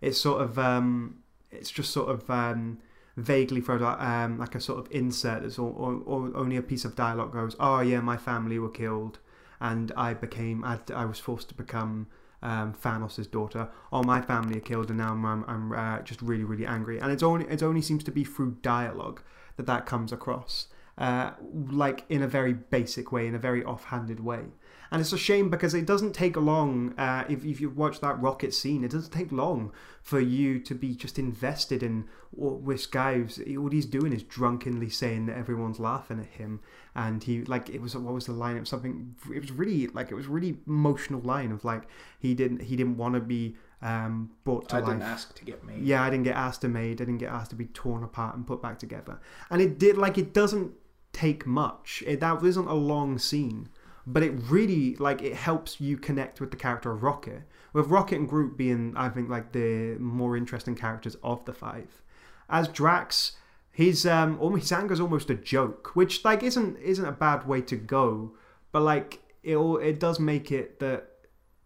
It's sort of um it's just sort of um vaguely thrown um, like a sort of insert that's or, or, or only a piece of dialogue goes oh yeah my family were killed and I became I, I was forced to become um, Thanos' daughter. Oh my family are killed and now I'm, I'm, I'm uh, just really really angry. And it's only it only seems to be through dialogue that that comes across uh, like in a very basic way in a very offhanded way and it's a shame because it doesn't take long uh, if, if you watch that rocket scene it doesn't take long for you to be just invested in what this guy's what he's doing is drunkenly saying that everyone's laughing at him and he like it was what was the line it was something it was really like it was really emotional line of like he didn't he didn't want to be um brought to I life I didn't ask to get made. yeah, I didn't get asked to made. I didn't get asked to be torn apart and put back together. And it did like it doesn't take much. It, that isn't a long scene, but it really like it helps you connect with the character of Rocket. With Rocket and Groot being, I think, like the more interesting characters of the five. As Drax, his um, his anger is almost a joke, which like isn't isn't a bad way to go, but like it it does make it that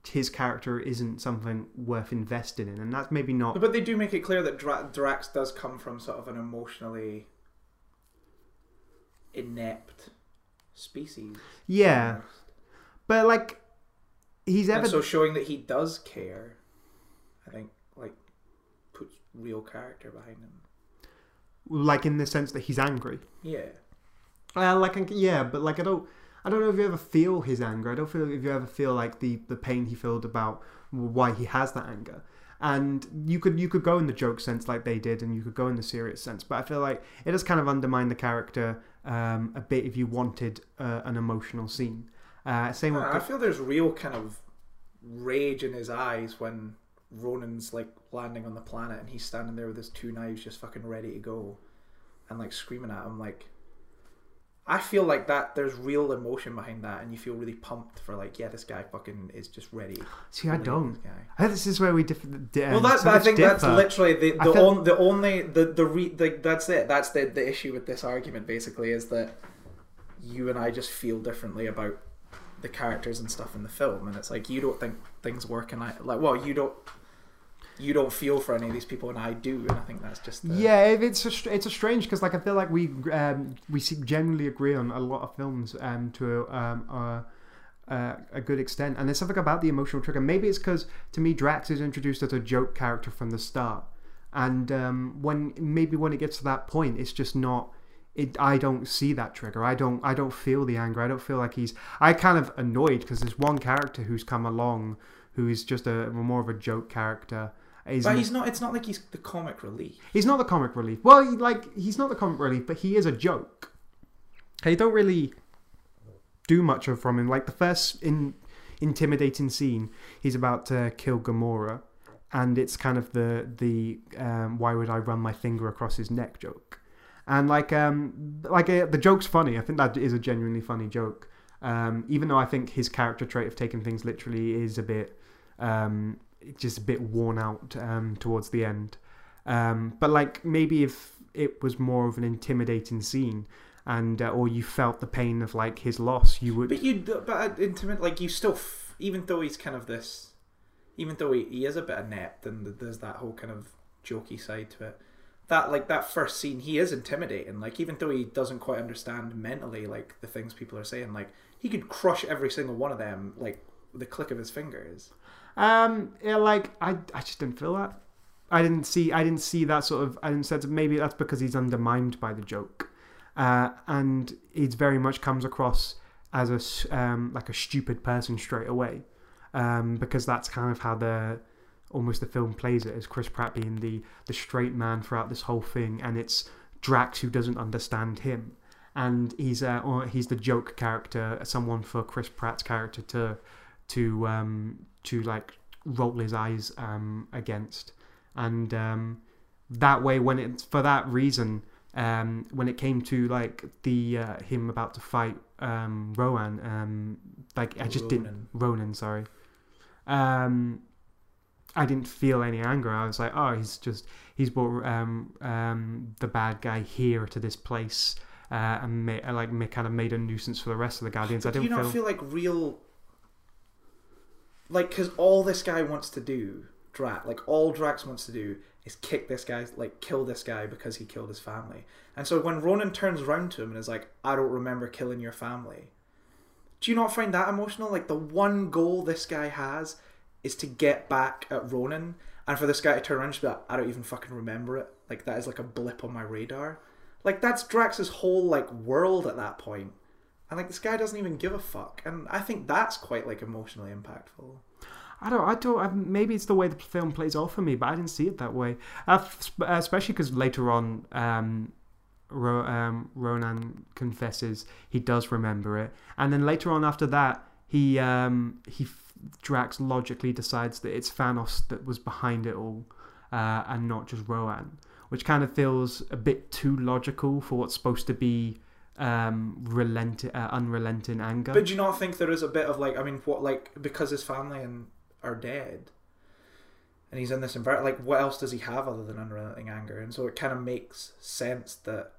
his character isn't something worth investing in, and that's maybe not But they do make it clear that Dra- Drax does come from sort of an emotionally inept species. Yeah, almost. but like he's ever so showing that he does care, I think, like, puts real character behind him. like in the sense that he's angry. Yeah. Uh, like yeah, but like I don't I don't know if you ever feel his anger. I don't feel if you ever feel like the the pain he felt about why he has that anger. And you could you could go in the joke sense like they did, and you could go in the serious sense. But I feel like it does kind of undermine the character um, a bit if you wanted uh, an emotional scene. Uh, same with I feel there's real kind of rage in his eyes when Ronan's like landing on the planet and he's standing there with his two knives just fucking ready to go and like screaming at him like I feel like that there's real emotion behind that and you feel really pumped for like yeah this guy fucking is just ready. see. I don't. this guy. I think this is where we differ. Di- Well, um, that's so I think that's literally the the, feel- on, the only the the, re, the that's it. That's the the issue with this argument basically is that you and I just feel differently about the characters and stuff in the film, and it's like you don't think things work, and I like well you don't you don't feel for any of these people, and I do, and I think that's just the, Yeah, it's a it's a strange because like I feel like we um, we generally agree on a lot of films um, to um, uh, a good extent, and there's something about the emotional trigger. Maybe it's because to me Drax is introduced as a joke character from the start, and um, when maybe when it gets to that point, it's just not. It, I don't see that trigger. I don't. I don't feel the anger. I don't feel like he's. I kind of annoyed because there's one character who's come along who is just a more of a joke character. He's But he's not. It's not like he's the comic relief. He's not the comic relief. Well, he, like he's not the comic relief, but he is a joke. They don't really do much of from him. Like the first in intimidating scene, he's about to kill Gamora, and it's kind of the the um, why would I run my finger across his neck joke, and like um like uh, the joke's funny. I think that is a genuinely funny joke. Um, even though I think his character trait of taking things literally is a bit um, just a bit worn out um, towards the end. Um, but like maybe if it was more of an intimidating scene, and uh, or you felt the pain of like his loss, you would. But you, but uh, intimate, like you still, f- even though he's kind of this, even though he, he is a bit inept and there's that whole kind of jokey side to it. That like that first scene, he is intimidating. Like even though he doesn't quite understand mentally, like the things people are saying, like he could crush every single one of them, like the click of his fingers. Um, yeah, like I, I just didn't feel that. I didn't see, I didn't see that sort of. I didn't sense maybe that's because he's undermined by the joke, uh, and it very much comes across as a um, like a stupid person straight away, um, because that's kind of how the almost the film plays it as Chris Pratt being the the straight man throughout this whole thing, and it's Drax who doesn't understand him, and he's uh, he's the joke character, someone for Chris Pratt's character to to um, to like roll his eyes um, against, and um, that way when it for that reason. Um, when it came to like the uh, him about to fight um, Rowan, um, like I just didn't Ronan. Ronan, sorry. Um, I didn't feel any anger. I was like, oh, he's just he's brought um, um, the bad guy here to this place uh, and ma- like kind of made a nuisance for the rest of the Guardians. I Do you not feel, feel like real? Like, because all this guy wants to do, Drax, like all Drax wants to do is kick this guy, like kill this guy because he killed his family. And so when Ronan turns around to him and is like, "I don't remember killing your family," do you not find that emotional? Like the one goal this guy has is to get back at Ronan, and for this guy to turn around and be like, "I don't even fucking remember it." Like that is like a blip on my radar. Like that's Drax's whole like world at that point. And like this guy doesn't even give a fuck, and I think that's quite like emotionally impactful. I don't. I don't. I, maybe it's the way the film plays off for me, but I didn't see it that way. Uh, uh, especially because later on, um, Ro- um, Ronan confesses he does remember it, and then later on after that, he um, he Drax logically decides that it's Thanos that was behind it all, uh, and not just Rohan, which kind of feels a bit too logical for what's supposed to be um relent uh, unrelenting anger. But do you not think there is a bit of like, I mean, what like because his family and are dead, and he's in this environment. Like, what else does he have other than unrelenting anger? And so it kind of makes sense that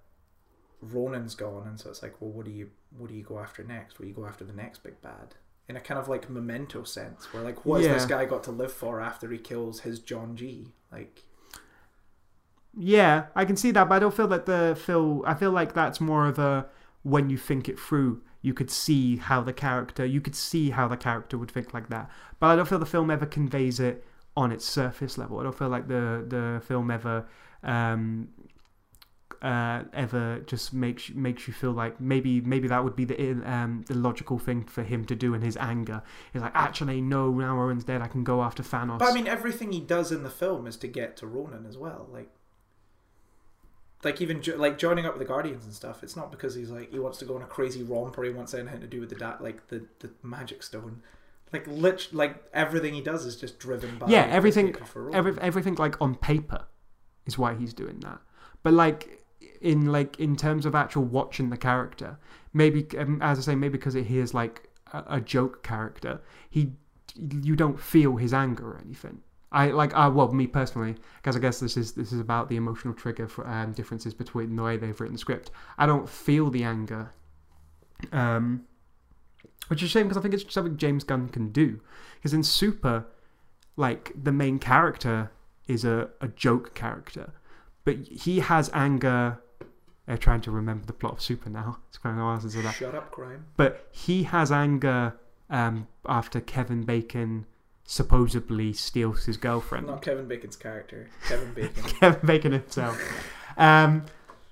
Ronan's gone, and so it's like, well, what do you what do you go after next? Will you go after the next big bad? In a kind of like memento sense, where like, what has this guy got to live for after he kills his John G? Like, Yeah, I can see that, but I don't feel that the Phil. I feel like that's more of a when you think it through, you could see how the character, you could see how the character would think like that. But I don't feel the film ever conveys it on its surface level. I don't feel like the the film ever. Um, uh, ever just makes makes you feel like maybe maybe that would be the um the logical thing for him to do in his anger. He's like, actually, no, now Rowan's dead. I can go after Thanos. But I mean, everything he does in the film is to get to Ronan as well. Like, like even jo- like joining up with the Guardians and stuff. It's not because he's like he wants to go on a crazy romp or he wants anything to do with the da- like the the Magic Stone. Like lit, like everything he does is just driven by Yeah, everything- every, everything like on paper is why he's doing that but like in like in terms of actual watching the character maybe um, as i say maybe because he is like a, a joke character he you don't feel his anger or anything i like uh, well me personally because i guess this is this is about the emotional trigger for um, differences between the way they've written the script i don't feel the anger um which is a shame because i think it's something james gunn can do because in super like the main character is a, a joke character, but he has anger. I'm trying to remember the plot of Super now. It's quite a while since that. Shut up, crime. But he has anger um, after Kevin Bacon supposedly steals his girlfriend. Not Kevin Bacon's character. Kevin [laughs] Bacon. Kevin Bacon himself. Um,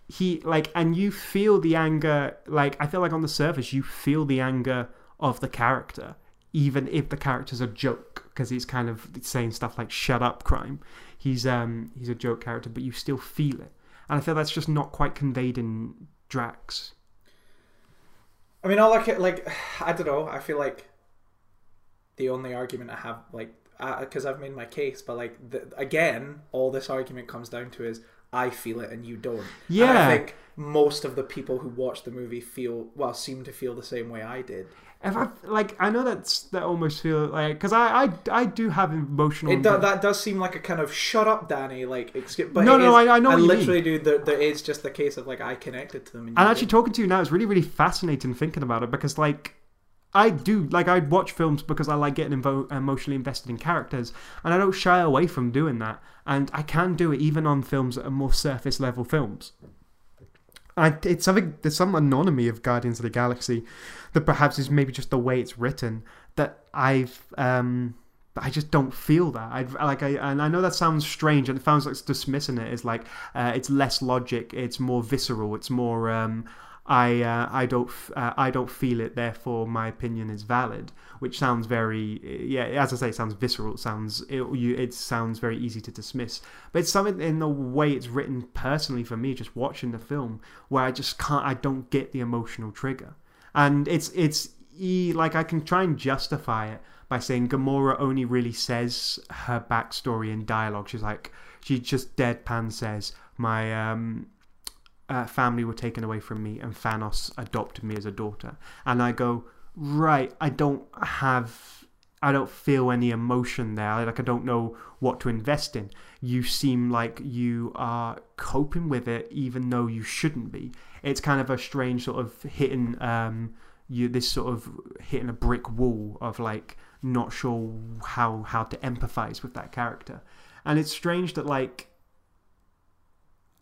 he like, and you feel the anger. Like I feel like on the surface, you feel the anger of the character, even if the character's a joke, because he's kind of saying stuff like "shut up, crime." He's um he's a joke character, but you still feel it, and I feel that's just not quite conveyed in Drax. I mean, all I can, like, [sighs] I don't know. I feel like the only argument I have, like, because I've made my case, but like, the, again, all this argument comes down to is I feel it and you don't. And Yeah. I think most of the people who watch the movie feel, well, seem to feel the same way I did. If I like, I know that's that almost feel like because I, I I do have emotional. It do, that does seem like a kind of shut up, Danny. Like, excuse, but No, no, is- I- I know I what you mean. literally do. There, there is just the case of like I connected to them. And, And actually, didn't. talking to you now is really, really fascinating thinking about it because, like, I do like I watch films because I like getting invo- emotionally invested in characters, and I don't shy away from doing that. And I can do it even on films that are more surface level films. I, it's something there's some anonymity of Guardians of the Galaxy that perhaps is maybe just the way it's written that I've um I just don't feel that. I like I and I know that sounds strange and it sounds like it's dismissing it is like uh, it's less logic, it's more visceral, it's more um, I uh, I don't uh, I don't feel it, therefore my opinion is valid. Which sounds very yeah, as I say, it sounds visceral. It sounds it, you, it sounds very easy to dismiss. But it's something in the way it's written personally for me, just watching the film, where I just can't, I don't get the emotional trigger, and it's it's like I can try and justify it by saying Gamora only really says her backstory in dialogue. She's like she just deadpan says my um uh, family were taken away from me and Thanos adopted me as a daughter. And I go, right, I don't have, I don't feel any emotion there. Like, I don't know what to invest in. You seem like you are coping with it even though you shouldn't be. It's kind of a strange sort of hitting, um, you this sort of hitting a brick wall of like not sure how how to empathize with that character. And it's strange that like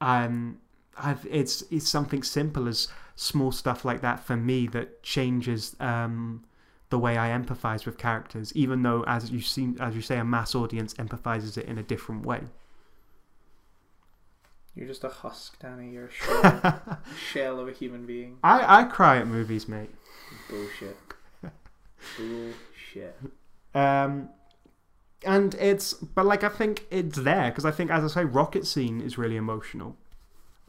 um I've, it's it's something simple as small stuff like that for me that changes um, the way I empathize with characters, even though as you see, as you say, a mass audience empathizes it in a different way. You're just a husk, Danny. You're a shell, [laughs] shell of a human being. I, I cry at movies, mate. Bullshit. Bullshit. Um, and it's but like I think it's there because I think, as I say, rocket scene is really emotional.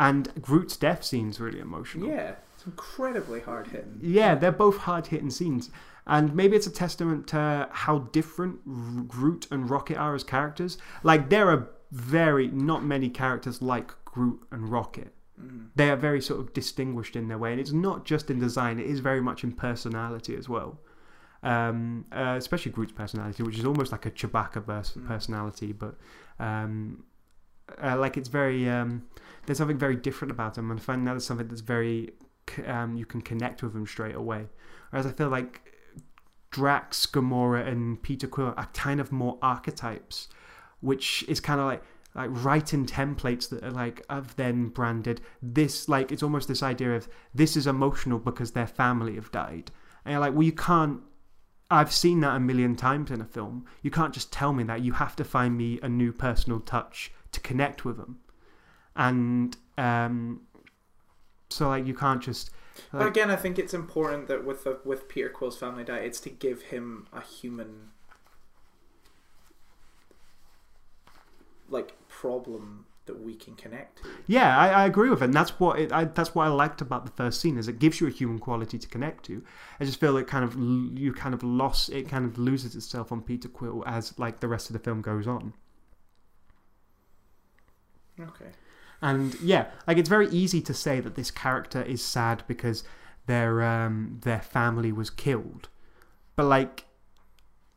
And Groot's death scene's really emotional. Yeah, it's incredibly hard hitting. Yeah, they're both hard hitting scenes. And maybe it's a testament to how different Groot and Rocket are as characters. Like, there are very, not many characters like Groot and Rocket. Mm. They are very sort of distinguished in their way. And it's not just in design, it is very much in personality as well. Um, uh, especially Groot's personality, which is almost like a Chewbacca mm. personality, but um, uh, like it's very um, there's something very different about them, and I find that is something that's very um, you can connect with them straight away. Whereas I feel like Drax, Gamora, and Peter Quill are kind of more archetypes, which is kind of like like writing templates that are like I've then branded this like it's almost this idea of this is emotional because their family have died. And you're like, well, you can't. I've seen that a million times in a film. You can't just tell me that. You have to find me a new personal touch to connect with them, and um, so like you can't just. Like, but again, I think it's important that with the, with Peter Quill's family die, it's to give him a human like problem that we can connect to. Yeah, I, I agree with it. And that's what it, I, that's what I liked about the first scene is it gives you a human quality to connect to. I just feel it kind of you kind of lost it kind of loses itself on Peter Quill as like the rest of the film goes on. Okay. And yeah, like it's very easy to say that this character is sad because their um, their family was killed, but like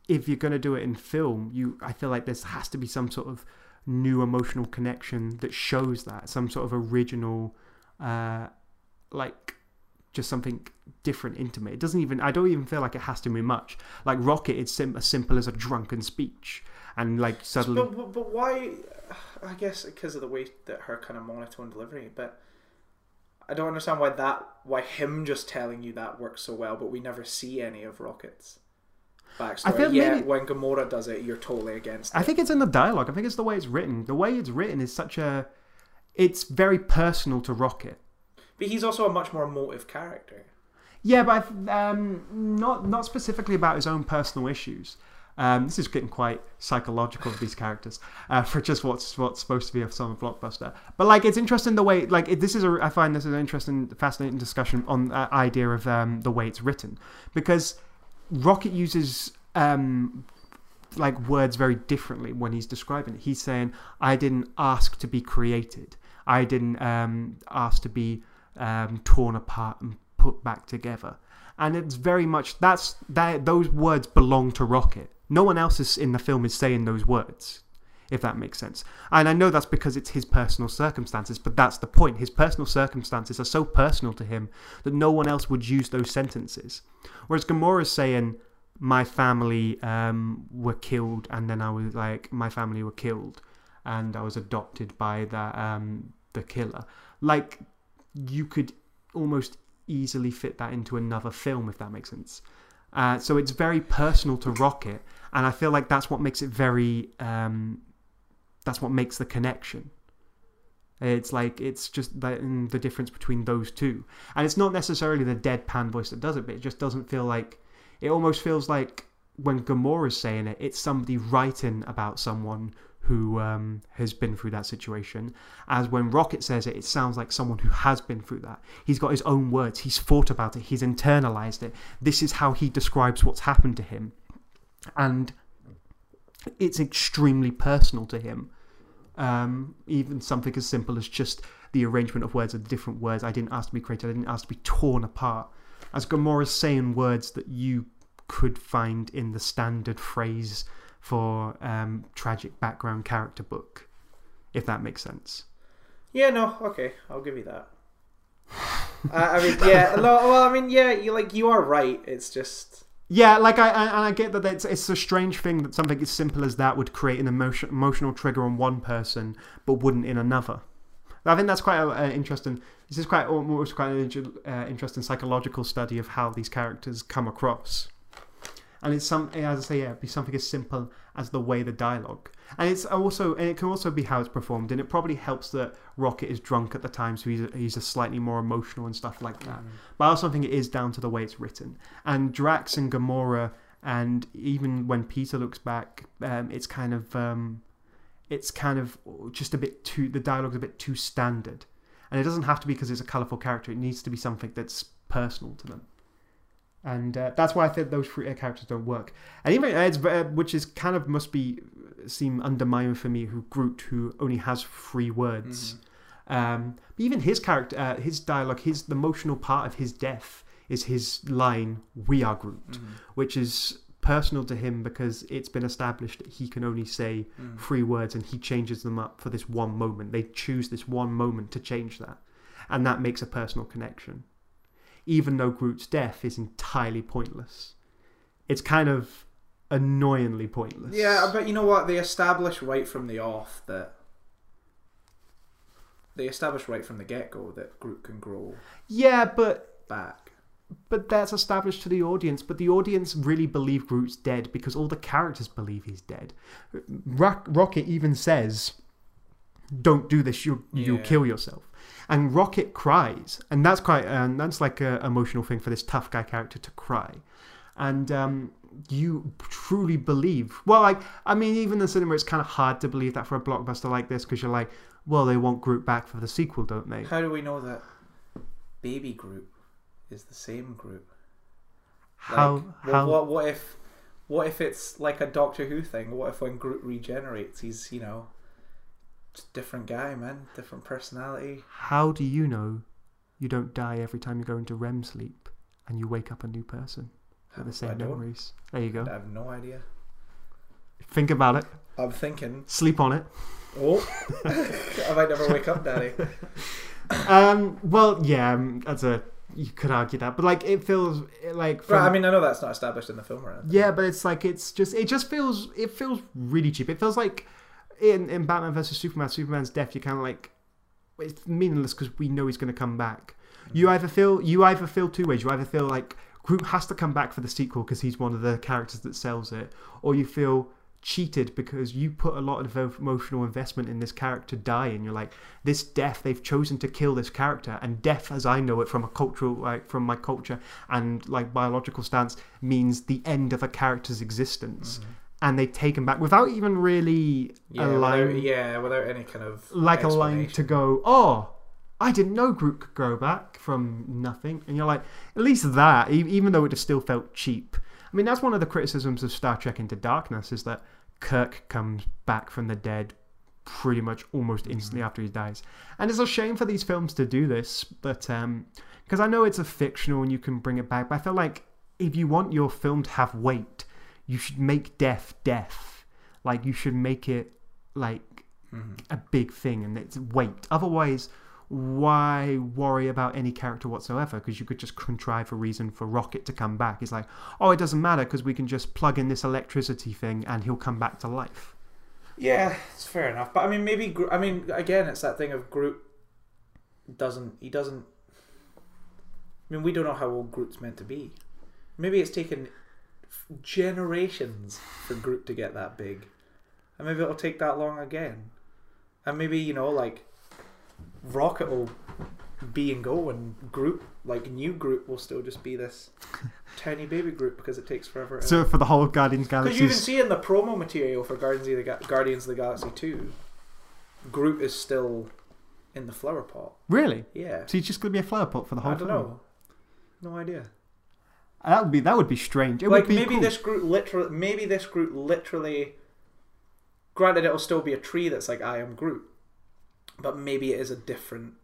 if you're gonna do it in film, you I feel like there has to be some sort of new emotional connection that shows that some sort of original, uh, like just something different, intimate. It doesn't even. I don't even feel like it has to be much. Like Rocket, it's sim- as simple as a drunken speech, and like suddenly. But, but, but why? I guess because of the way that her kind of monotone delivery, but I don't understand why that why him just telling you that works so well, but we never see any of Rocket's backstory. I feel yeah, maybe, when Gamora does it, you're totally against. I think it's in the dialogue. I think it's the way it's written. The way it's written is such a, it's very personal to Rocket. But he's also a much more emotive character. Yeah, but um, not not specifically about his own personal issues. Um, this is getting quite psychological of these characters uh, for just what's what's supposed to be a summer blockbuster. But like, it's interesting the way like it, this is a I find this is an interesting, fascinating discussion on the idea of um, the way it's written because Rocket uses um, like words very differently when he's describing it. He's saying, "I didn't ask to be created. I didn't um, ask to be um, torn apart and put back together." And it's very much that's that those words belong to Rocket. No one else is, in the film is saying those words, if that makes sense. And I know that's because it's his personal circumstances, but that's the point. His personal circumstances are so personal to him that no one else would use those sentences. Whereas Gamora's saying, my family um, were killed, and then I was like, my family were killed, and I was adopted by the, um, the killer. Like, you could almost easily fit that into another film, if that makes sense. Uh, so it's very personal to Rocket, and I feel like that's what makes it very. Um, that's what makes the connection. It's like it's just the, mm, the difference between those two, and it's not necessarily the deadpan voice that does it, but it just doesn't feel like. It almost feels like when Gamora's saying it, it's somebody writing about someone who um, has been through that situation. As when Rocket says it, it sounds like someone who has been through that. He's got his own words, he's thought about it, he's internalized it. This is how he describes what's happened to him. And it's extremely personal to him. Um, even something as simple as just the arrangement of words and different words. I didn't ask to be created, I didn't ask to be torn apart. As Gamora's saying words that you could find in the standard phrase for um, tragic background character book, if that makes sense. Yeah, no, okay, I'll give you that. uh, I mean, yeah, [laughs] no, well, I mean, yeah, you like you are right. It's just Yeah, like I, I and I get that it's it's a strange thing that something as simple as that would create an emotion, emotional trigger on one person, but wouldn't in another. I think that's quite a, interesting. This is quite almost quite an uh, interesting psychological study of how these characters come across. And it's some, as I say, yeah, it'd be something as simple as the way the dialogue, and it's also, and it can also be how it's performed. And it probably helps that Rocket is drunk at the time, so he's a, he's a slightly more emotional and stuff like that. But I also think it is down to the way it's written. And Drax and Gamora, and even when Peter looks back, um, it's kind of, um, it's kind of just a bit too. The dialogue's a bit too standard, and it doesn't have to be because it's a colourful character. It needs to be something that's personal to them and uh, that's why I think those three characters don't work. And even Ed's, uh, which is kind of must be seem undermining for me, who Groot, who only has three words. Um, but even his character, uh, his dialogue, his the emotional part of his death is his line "We are Groot," which is personal to him because it's been established that he can only say three words, and he changes them up for this one moment. They choose this one moment to change that, and that makes a personal connection even though Groot's death is entirely pointless. It's kind of annoyingly pointless. yeah, but you know what? They established right from the off that they established right from the get go that Groot can grow Yeah, but back. but that's established to the audience. But the audience really believe Groot's dead because all the characters believe he's dead. Rock, Rocket even says, "Don't do this. You you'll Yeah. kill yourself." And Rocket cries, and that's quite and that's like a emotional thing for this tough guy character to cry. And um, you truly believe. Well, like I mean, even in cinema, it's kind of hard to believe that for a blockbuster like this because you're like, well, they want Groot back for the sequel, don't they? How do we know that baby Groot is the same Groot? Like, How well, how what what if what if it's like a Doctor Who thing? What if when Groot regenerates, he's you know different guy, man, different personality. How do you know you don't die every time you go into REM sleep and you wake up a new person with the same memories? There you go. I have no idea. Think about it. I'm thinking, Sleep on it. oh, [laughs] I might never wake up, Daddy. [laughs] Um. Well, yeah. um, That's a. You could argue that, but like it feels like. From, Right, I mean, I know that's not established in the film anything. Yeah, but it's like it's just it just feels it feels really cheap. It feels like in in Batman versus Superman, Superman's death. You kind of like it's meaningless because we know he's going to come back. You either feel you either feel two ways. You either feel like Groot has to come back for the sequel because he's one of the characters that sells it, or you feel cheated because you put a lot of emotional investment in this character dying. You're like, this death, they've chosen to kill this character, and death, as I know it from a cultural, like from my culture and like biological stance, means the end of a character's existence. Mm-hmm. And they take him back without even really Yeah, a line, without, yeah, without any kind of like a line to go, oh, I didn't know Groot could grow back from nothing. And you're like, at least that, even though it just still felt cheap. I mean, that's one of the criticisms of Star Trek Into Darkness is that Kirk comes back from the dead pretty much almost instantly after he dies. And it's a shame for these films to do this, but um because I know it's a fictional and you can bring it back, but I feel like if you want your film to have weight, you should make death death. Like you should make it like a big thing and it's weight. Otherwise, why worry about any character whatsoever? Because you could just contrive a reason for Rocket to come back. It's like, oh, it doesn't matter because we can just plug in this electricity thing and he'll come back to life. Yeah, it's fair enough. But I mean, maybe I mean, again, it's that thing of Groot doesn't he doesn't. I mean, we don't know how old Groot's meant to be. Maybe it's taken generations for Groot to get that big, and maybe it'll take that long again, and maybe you know like Rocket will be and go, and Groot like new Groot will still just be this [laughs] tiny baby Groot because it takes forever. So for the whole of Guardians galaxy because you can see in the promo material for Guardians of the Ga- Guardians of the Galaxy two, Groot is still in the flower pot. really, Yeah, so he's just gonna be a flower pot for the whole. I don't film? know. No idea. Uh, that would be that would be strange. It like would be maybe cool. this Groot literally, maybe this Groot literally. Granted, it'll still be a tree that's like I am Groot, but maybe it is a different.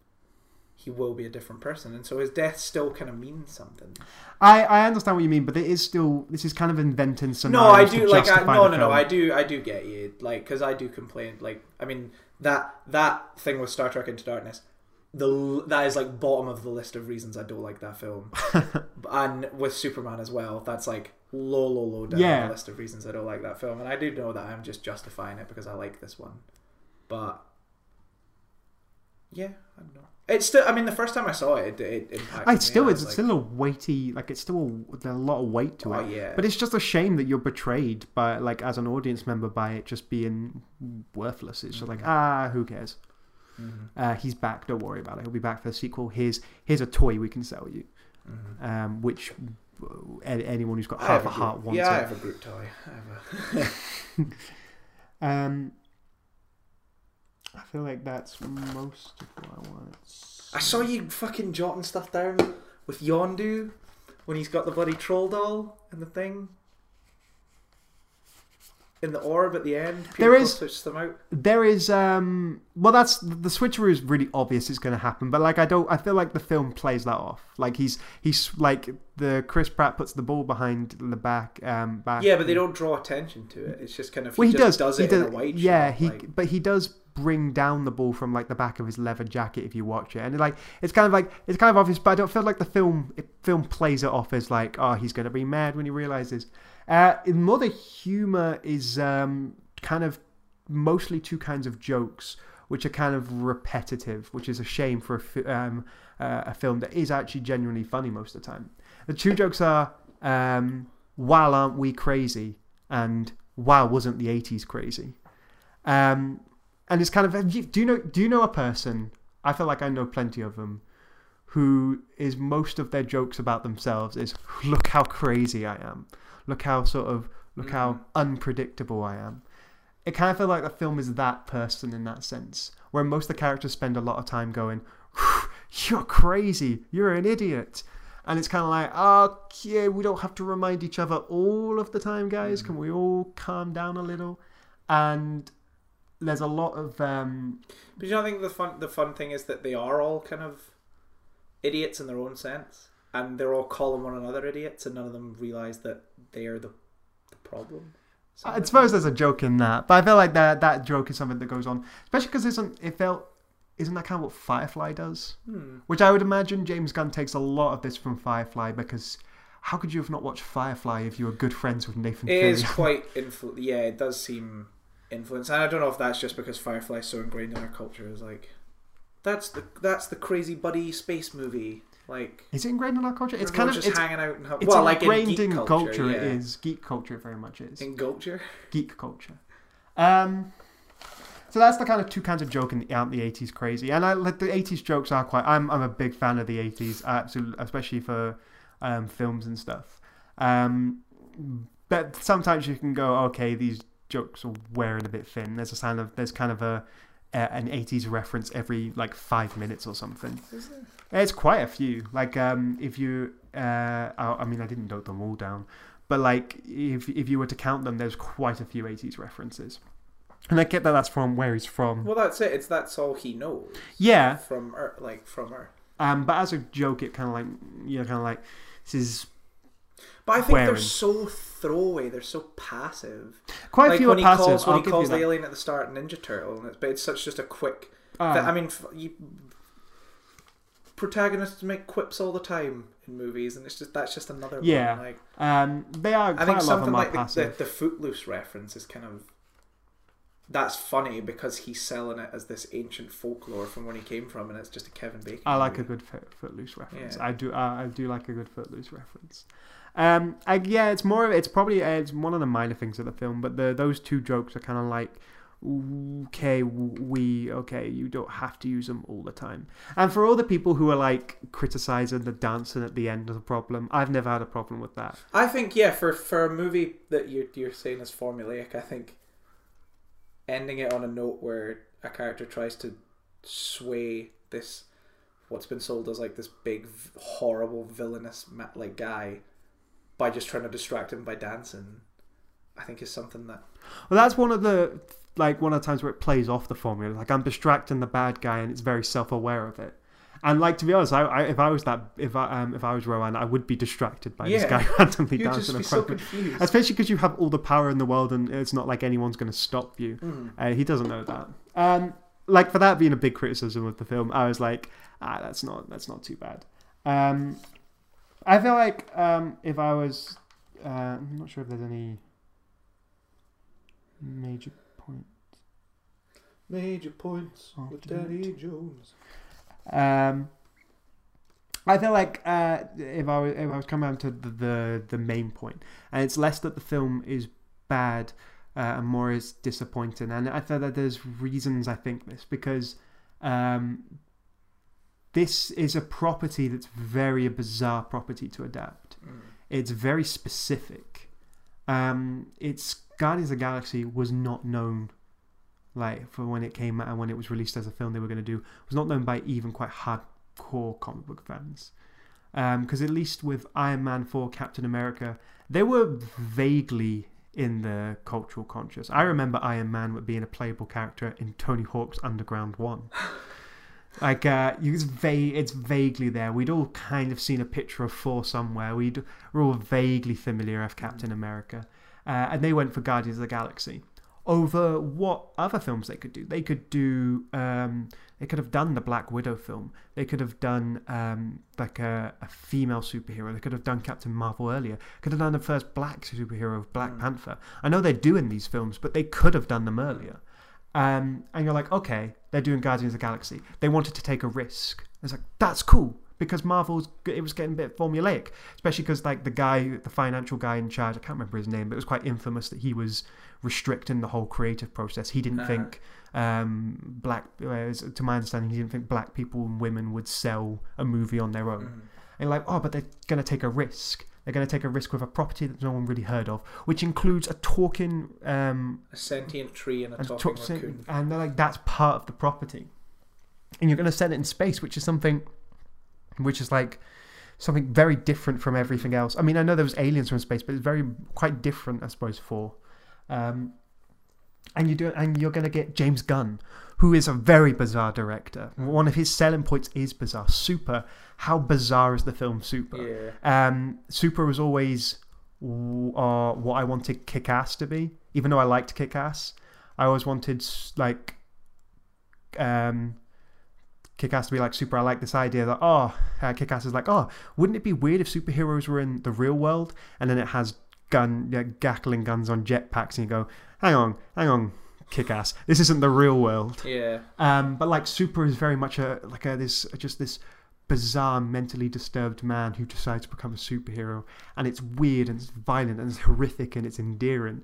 He will be a different person, and so his death still kind of means something. I, I understand what you mean, but it is still this is kind of inventing some. no, I do like I, no no no I do I do get you like because I do complain like I mean that that thing with Star Trek Into Darkness the that is like bottom of the list of reasons I don't like that film [laughs] and with Superman as well that's like low low low down Yeah. the list of reasons I don't like that film and I do know that I'm just justifying it because I like this one but yeah I don't know it's still I mean the first time I saw it it, it impacted I me. still I it's like, still a weighty like it's still a, there's a lot of weight to oh it. yeah But it's just a shame that you're betrayed by like as an audience member by it just being worthless. It's just like ah, who cares? Mhm. Uh, he's back. Don't worry about it. He'll be back for the sequel. Here's here's a toy we can sell you, Mhm. um, which uh, anyone who's got half have a Groot- heart wants yeah I have a Groot toy I have a [laughs] Um, I feel like that's most of what I want. I saw you fucking jotting stuff down with Yondu when he's got the bloody troll doll and the thing. In the orb at the end, There is- switches them out. There is um well that's the switcheroo is really obvious it's going to happen but like I don't I feel like the film plays that off like he's he's like the Chris Pratt puts the ball behind the back um back Yeah, but they don't draw attention to it. It's just kind of well he just does, does he it does in a wide yeah he like- but he does bring down the ball from like the back of his leather jacket if you watch it. And like it's kind of like it's kind of obvious but I don't feel like the film it, film plays it off as like oh he's going to be mad when he realizes. Uh more humor is um kind of mostly two kinds of jokes which are kind of repetitive which is a shame for a, um, uh, a film that is actually genuinely funny most of the time. The two jokes are um, wow aren't we crazy? and wow wasn't the 80s crazy? Um, and it's kind of do you know do you know a person i feel like i know plenty of them who is most of their jokes about themselves is look how crazy i am. Look how sort of look how mm-hmm. unpredictable i am. It kind of feel like the film is that person in that sense where most of the characters spend a lot of time going you're crazy. You're an idiot. And it's kind of like okay we don't have to remind each other all of the time guys. Mm. Can we all calm down a little? And there's a lot of um But you know, I think the fun the fun thing is that they are all kind of idiots in their own sense, and they're all calling one another idiots, and none of them realize that they are the the problem. I suppose there's a joke in that, but I feel like that that joke is something that goes on, especially because isn't it felt isn't that kind of what Firefly does? Hmm. Which I would imagine James Gunn takes a lot of this from Firefly because how could you have not watched Firefly if you were good friends with Nathan It is quite influ- Yeah, it does seem influenced, and I don't know if that's just because Firefly is so ingrained in our culture. Is like that's the that's the crazy buddy space movie. Like Is it ingrained in our culture? It's kind of just it's, hanging out and it's well, like ingrained in, culture. It yeah. is geek culture. Very much is in culture. geek culture. Um, so that's the kind of two kinds of joke in out in the eighties crazy, and I like the eighties jokes are quite. I'm I'm a big fan of the eighties, absolutely, especially for um, films and stuff. Um, but sometimes you can go, okay, these jokes are wearing a bit thin. There's a kind of there's kind of a, an eighties reference every like five minutes or something. It's quite a few. Like um, if you, uh, I, I mean, I didn't note them all down, but like if if you were to count them, there's quite a few '80s references. And I get that that's from where he's from. Well, that's it. It's that's all he knows. Yeah, From Earth, like from Earth. um, but as a joke, it kind of like you're kind of like this is But I think they're so throwaway. They're so passive. quite a few when are he passive. calls when I'll he calls the that. alien at the start Ninja Turtle, and it's, but it's such just a quick. Ah. I mean, f- you, protagonists make quips all the time in movies, and it's just that's just another Yeah. one. Like um, they are I think a lot of something like the, the, the Footloose reference is kind of that's funny because he's selling it as this ancient folklore from when he came from, and it's just a Kevin Bacon. I like a good foot, footloose reference. Yeah. I do. I, I do like a good footloose reference. Um, I, yeah, it's more. of It's probably uh, it's one of the minor things of the film, but the those two jokes are kind of like, okay, we okay, you don't have to use them all the time. And for all the people who are like criticizing the dancing at the end of the problem, I've never had a problem with that. I think yeah, for for a movie that you're you're saying is formulaic, I think ending it on a note where a character tries to sway this what's been sold as like this big horrible villainous like guy by just trying to distract him by dancing, I think is something that Well, that's one of the like one of the times where it plays off the formula. Like I'm distracting the bad guy, and it's very self-aware of it. And like to be honest, I, I if I was that if I um if I was Ronan, I would be distracted by this guy [laughs] randomly you'd dancing in be so of me. Especially because you have all the power in the world, and it's not like anyone's going to stop you. Mhm. Uh, he doesn't know that. Um, like for that being a big criticism of the film, I was like, ah, that's not that's not too bad. Um, I feel like um, if I was, uh, I'm not sure if there's any major point. Major points Oh, with Danny Jones. Um, I feel like uh, if I was if I was coming down to the, the the main point, and it's less that the film is bad uh, and more is disappointing, and I feel that there's reasons I think this because um, this is a property that's very a bizarre property to adapt. Mm. It's very specific. Um, it's Guardians of the Galaxy was not known like for when it came out and when it was released as a film they were going to do was not known by even quite hardcore comic book fans. Because at least with Iron Man 4, Captain America, they were vaguely in the cultural conscious. I remember Iron Man being a playable character in Tony Hawk's Underground 1. [laughs] Like, uh, it's, it's vaguely there. We'd all kind of seen a picture of four somewhere. We'd, we're all vaguely familiar of Captain America. Uh, and they went for Guardians of the Galaxy over what other films they could do. They could do. Um, they could have done the Black Widow film. They could have done um, like a, a female superhero. They could have done Captain Marvel earlier. Could have done the first black superhero of Black Mm. Panther. I know they're doing these films, but they could have done them earlier. Um, and you're like, okay, they're doing Guardians of the Galaxy. They wanted to take a risk. It's like that's cool because Marvel's it was getting a bit formulaic, especially because like the guy, the financial guy in charge, I can't remember his name, but it was quite infamous that he was restricting the whole creative process. He didn't Uh-huh. think um, black, whereas, to my understanding, he didn't think black people and women would sell a movie on their own. Mhm. And like, oh, but they're going to take a risk. They're going to take a risk with a property that no one really heard of, which includes a talking um, A sentient tree and a talking talk- raccoon. and they're like that's part of the property. And you're going to set it in space which is something which is like something very different from everything else. I mean i know there was aliens from space but it's very quite different i suppose for um, and you do and you're going to get james gunn who is a very bizarre director. One of his selling points is bizarre super how bizarre is the film super Yeah. um, Super was always uh, what I wanted Kick Ass to be. Even though I liked Kick Ass, I always wanted like um, Kick Ass to be like Super. I like this idea that oh, uh, Kick Ass is like oh, wouldn't it be weird if superheroes were in the real world and then it has gun yeah, Gatling guns on jetpacks and you go hang on, hang on. Kick ass. This isn't the real world. Yeah. Um, but like Super is very much a like a this just this bizarre, mentally disturbed man who decides to become a superhero, and it's weird and it's violent and it's horrific and it's endearing,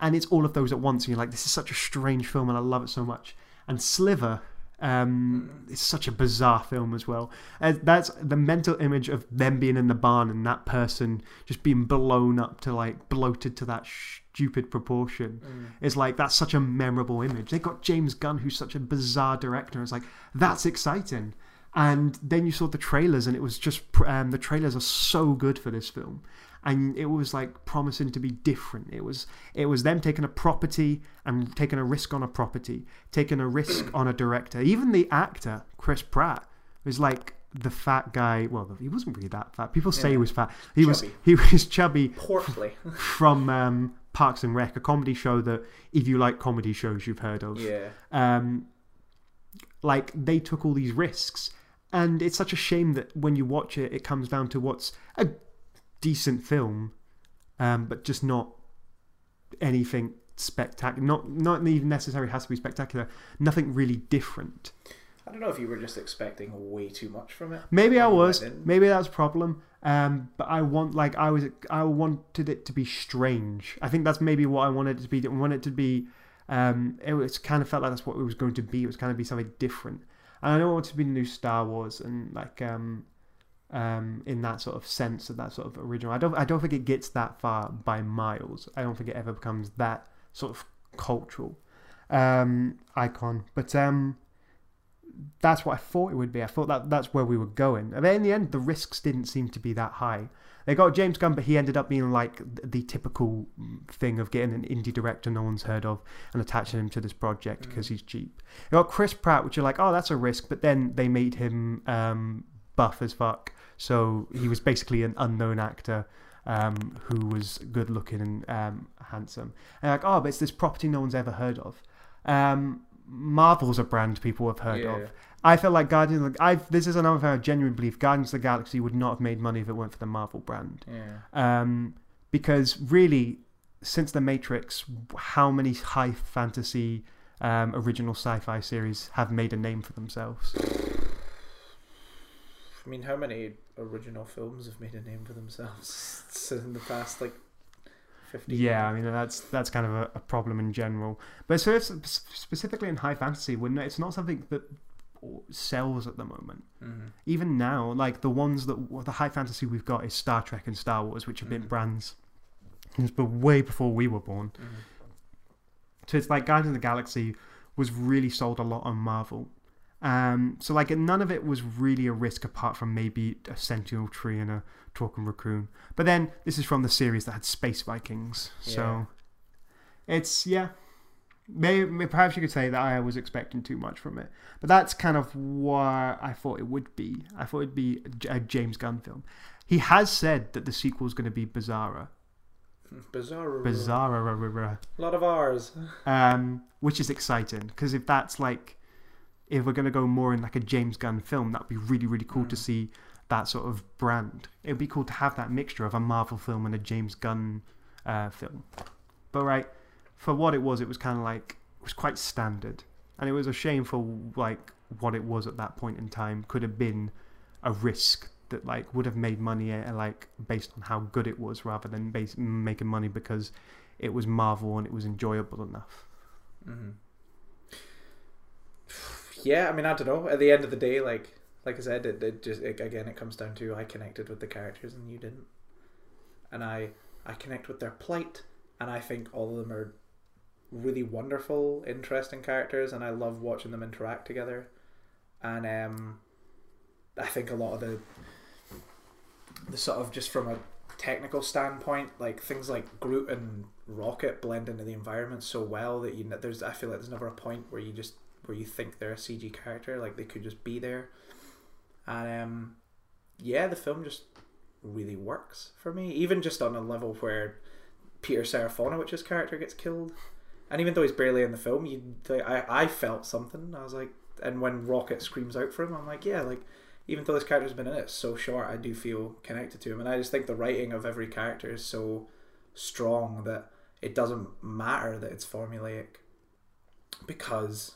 and it's all of those at once. And you're like, this is such a strange film, and I love it so much. And Slither. Um, it's such a bizarre film as well. Uh, that's the mental image of them being in the barn and that person just being blown up to like bloated to that stupid proportion Mm. is like that's such a memorable image. They got James Gunn, who's such a bizarre director. It's like that's exciting. And then you saw the trailers, and it was just um, the trailers are so good for this film, and it was like promising to be different. It was it was them taking a property and taking a risk on a property, taking a risk [clears throat] on a director. Even the actor Chris Pratt was like the fat guy. Well, he wasn't really that fat. People say he was fat. He was Chubby. he [laughs] was chubby Portly. from um, Parks and Rec, a comedy show that if you like comedy shows, you've heard of. yeah. Um, like they took all these risks, and it's such a shame that when you watch it, it comes down to what's a decent film, um, but just not anything spectacular. Not not even necessarily has to be spectacular. Nothing really different. I don't know if you were just expecting way too much from it. Maybe I was. I. Maybe that's a problem. Um, but I want like I was. I wanted it to be strange. I think that's maybe what I wanted it to be. I wanted it to be. Um, it was kind of felt like that's what it was going to be. It was kind of be something different. And I know it wanted to be the new Star Wars and like um, um, in that sort of sense of that sort of original. I don't. I don't think it gets that far by miles. I don't think it ever becomes that sort of cultural um, icon. But um, that's what I thought it would be. I thought that that's where we were going. And then in the end, the risks didn't seem to be that high. They got James Gunn, but he ended up being like the typical thing of getting an indie director no one's heard of and attaching him to this project because he's cheap. They got Chris Pratt, which you're like, oh, that's a risk, but then they made him um, buff as fuck, so he was basically an unknown actor. Um, who was good looking and um, handsome. And like, oh, but it's this property no one's ever heard of. Um, Marvel's a brand people have heard Yeah. of. I feel like Guardians. Of the, I this is another thing I genuinely believe. Guardians of the Galaxy would not have made money if it weren't for the Marvel brand. Yeah. Um, because really, since the Matrix, how many high fantasy um, original sci-fi series have made a name for themselves? [sighs] I mean, how many original films have made a name for themselves [laughs] in the past like fifty? Yeah, I mean that's that's kind of a, a problem in general. But so specifically in high fantasy, when it's not something that sells at the moment. hmm Even now, like the ones that the high fantasy we've got is Star Trek and Star Wars, which have been Mhm. brands but way before we were born. hmm So it's like Guardians of the Galaxy was really sold a lot on Marvel. Um, so like none of it was really a risk apart from maybe a Sentinel tree and a talking raccoon. But then this is from the series that had Space Vikings, so it's yeah. Maybe, perhaps you could say that I was expecting too much from it, but that's kind of what I thought it would be. I thought it'd be a James Gunn film. He has said that the sequel is going to be Bizarra, Bizarre. Bizarra, A lot of R's. um, which is exciting because if that's like if we're going to go more in like a James Gunn film, that'd be really really cool to Mm. see that sort of brand. It'd be cool to have that mixture of a Marvel film and a James Gunn uh, film. But right, for what it was, it was kind of like it was quite standard, and it was a shame for like what it was at that point in time. Could have been a risk that like would have made money uh, like based on how good it was, rather than base, making money because it was Marvel and it was enjoyable enough. hmm Yeah, I mean, I don't know. At the end of the day, like like I said, it, it just it, again it comes down to I connected with the characters and you didn't, and I I connect with their plight, and I think all of them are really wonderful, interesting characters, and I love watching them interact together, and um, I think a lot of the the sort of just from a technical standpoint, like things like Groot and Rocket blend into the environment so well that you kn- there's I feel like there's never a point where you just where you think they're a CG character, like they could just be there, and um, yeah, the film just really works for me, even just on a level where Peter Serafinowicz's character gets killed, and even though he's barely in the film, you I I felt something. I was like, and when Rocket screams out for him, I'm like, yeah, like even though this character's been in it so short, I do feel connected to him, and I just think the writing of every character is so strong that it doesn't matter that it's formulaic because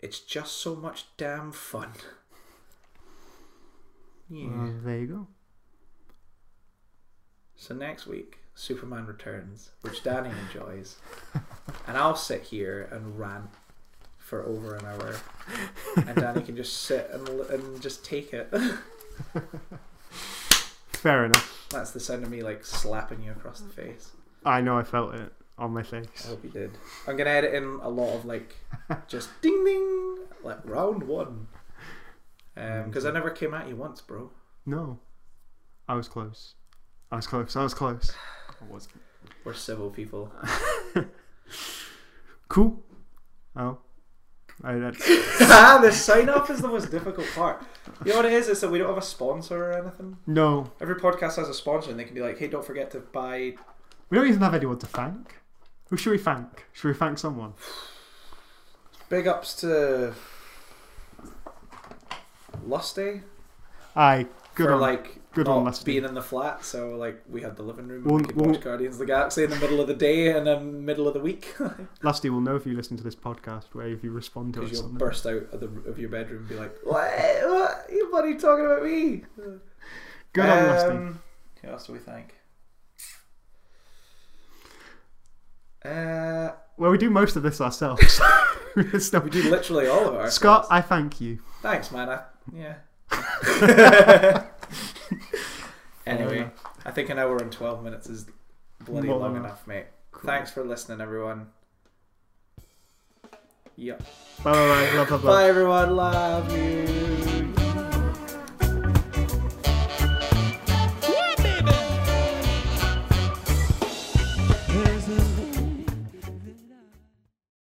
it's just so much damn fun. [laughs] Yeah. Uh, there you go. So next week, Superman returns, which Danny enjoys, [laughs] and I'll sit here and rant for over an hour, and Danny can just sit and and just take it. [laughs] Fair enough. That's the sound of me like slapping you across the face. I know I felt it on my face. I hope you did. I'm gonna edit in a lot of like just [laughs] ding ding, like round one, um, because I mm-hmm. never came at you once, bro. No, I was close. I was close. I was close. [sighs] I wasn't. We're civil people. [laughs] Cool. Oh, I, that's [laughs] ah, the sign off is the most difficult part. You know what it is? It's that we don't have a sponsor or anything. no. Every podcast has a sponsor, and they can be like, "Hey, don't forget to buy." We don't even have anyone to thank. Who should we thank? Should we thank someone? Big ups to Lusty Aye, good for on. like Good one, Lusty. being in the flat. So like we had the living room. Well, and we could well- watch Guardians of the Galaxy in the middle of the day and the middle of the week [laughs] Lusty will know if you listen to this podcast where if you respond to because us. you'll on burst out of, the, of your bedroom and be like, "What? What? You buddy talking about me?" Good on Lusty. Um, Who else do we thank? Uh, Well, we do most of this ourselves. [laughs] We do literally all of our Scott, I thank you. Thanks, man. I, yeah. [laughs] [laughs] anyway, I think an hour and twelve minutes is bloody long than enough, mate. Cool. Thanks for listening, everyone. Yep. Bye bye bye. Love, love, love. Bye, everyone. Love you.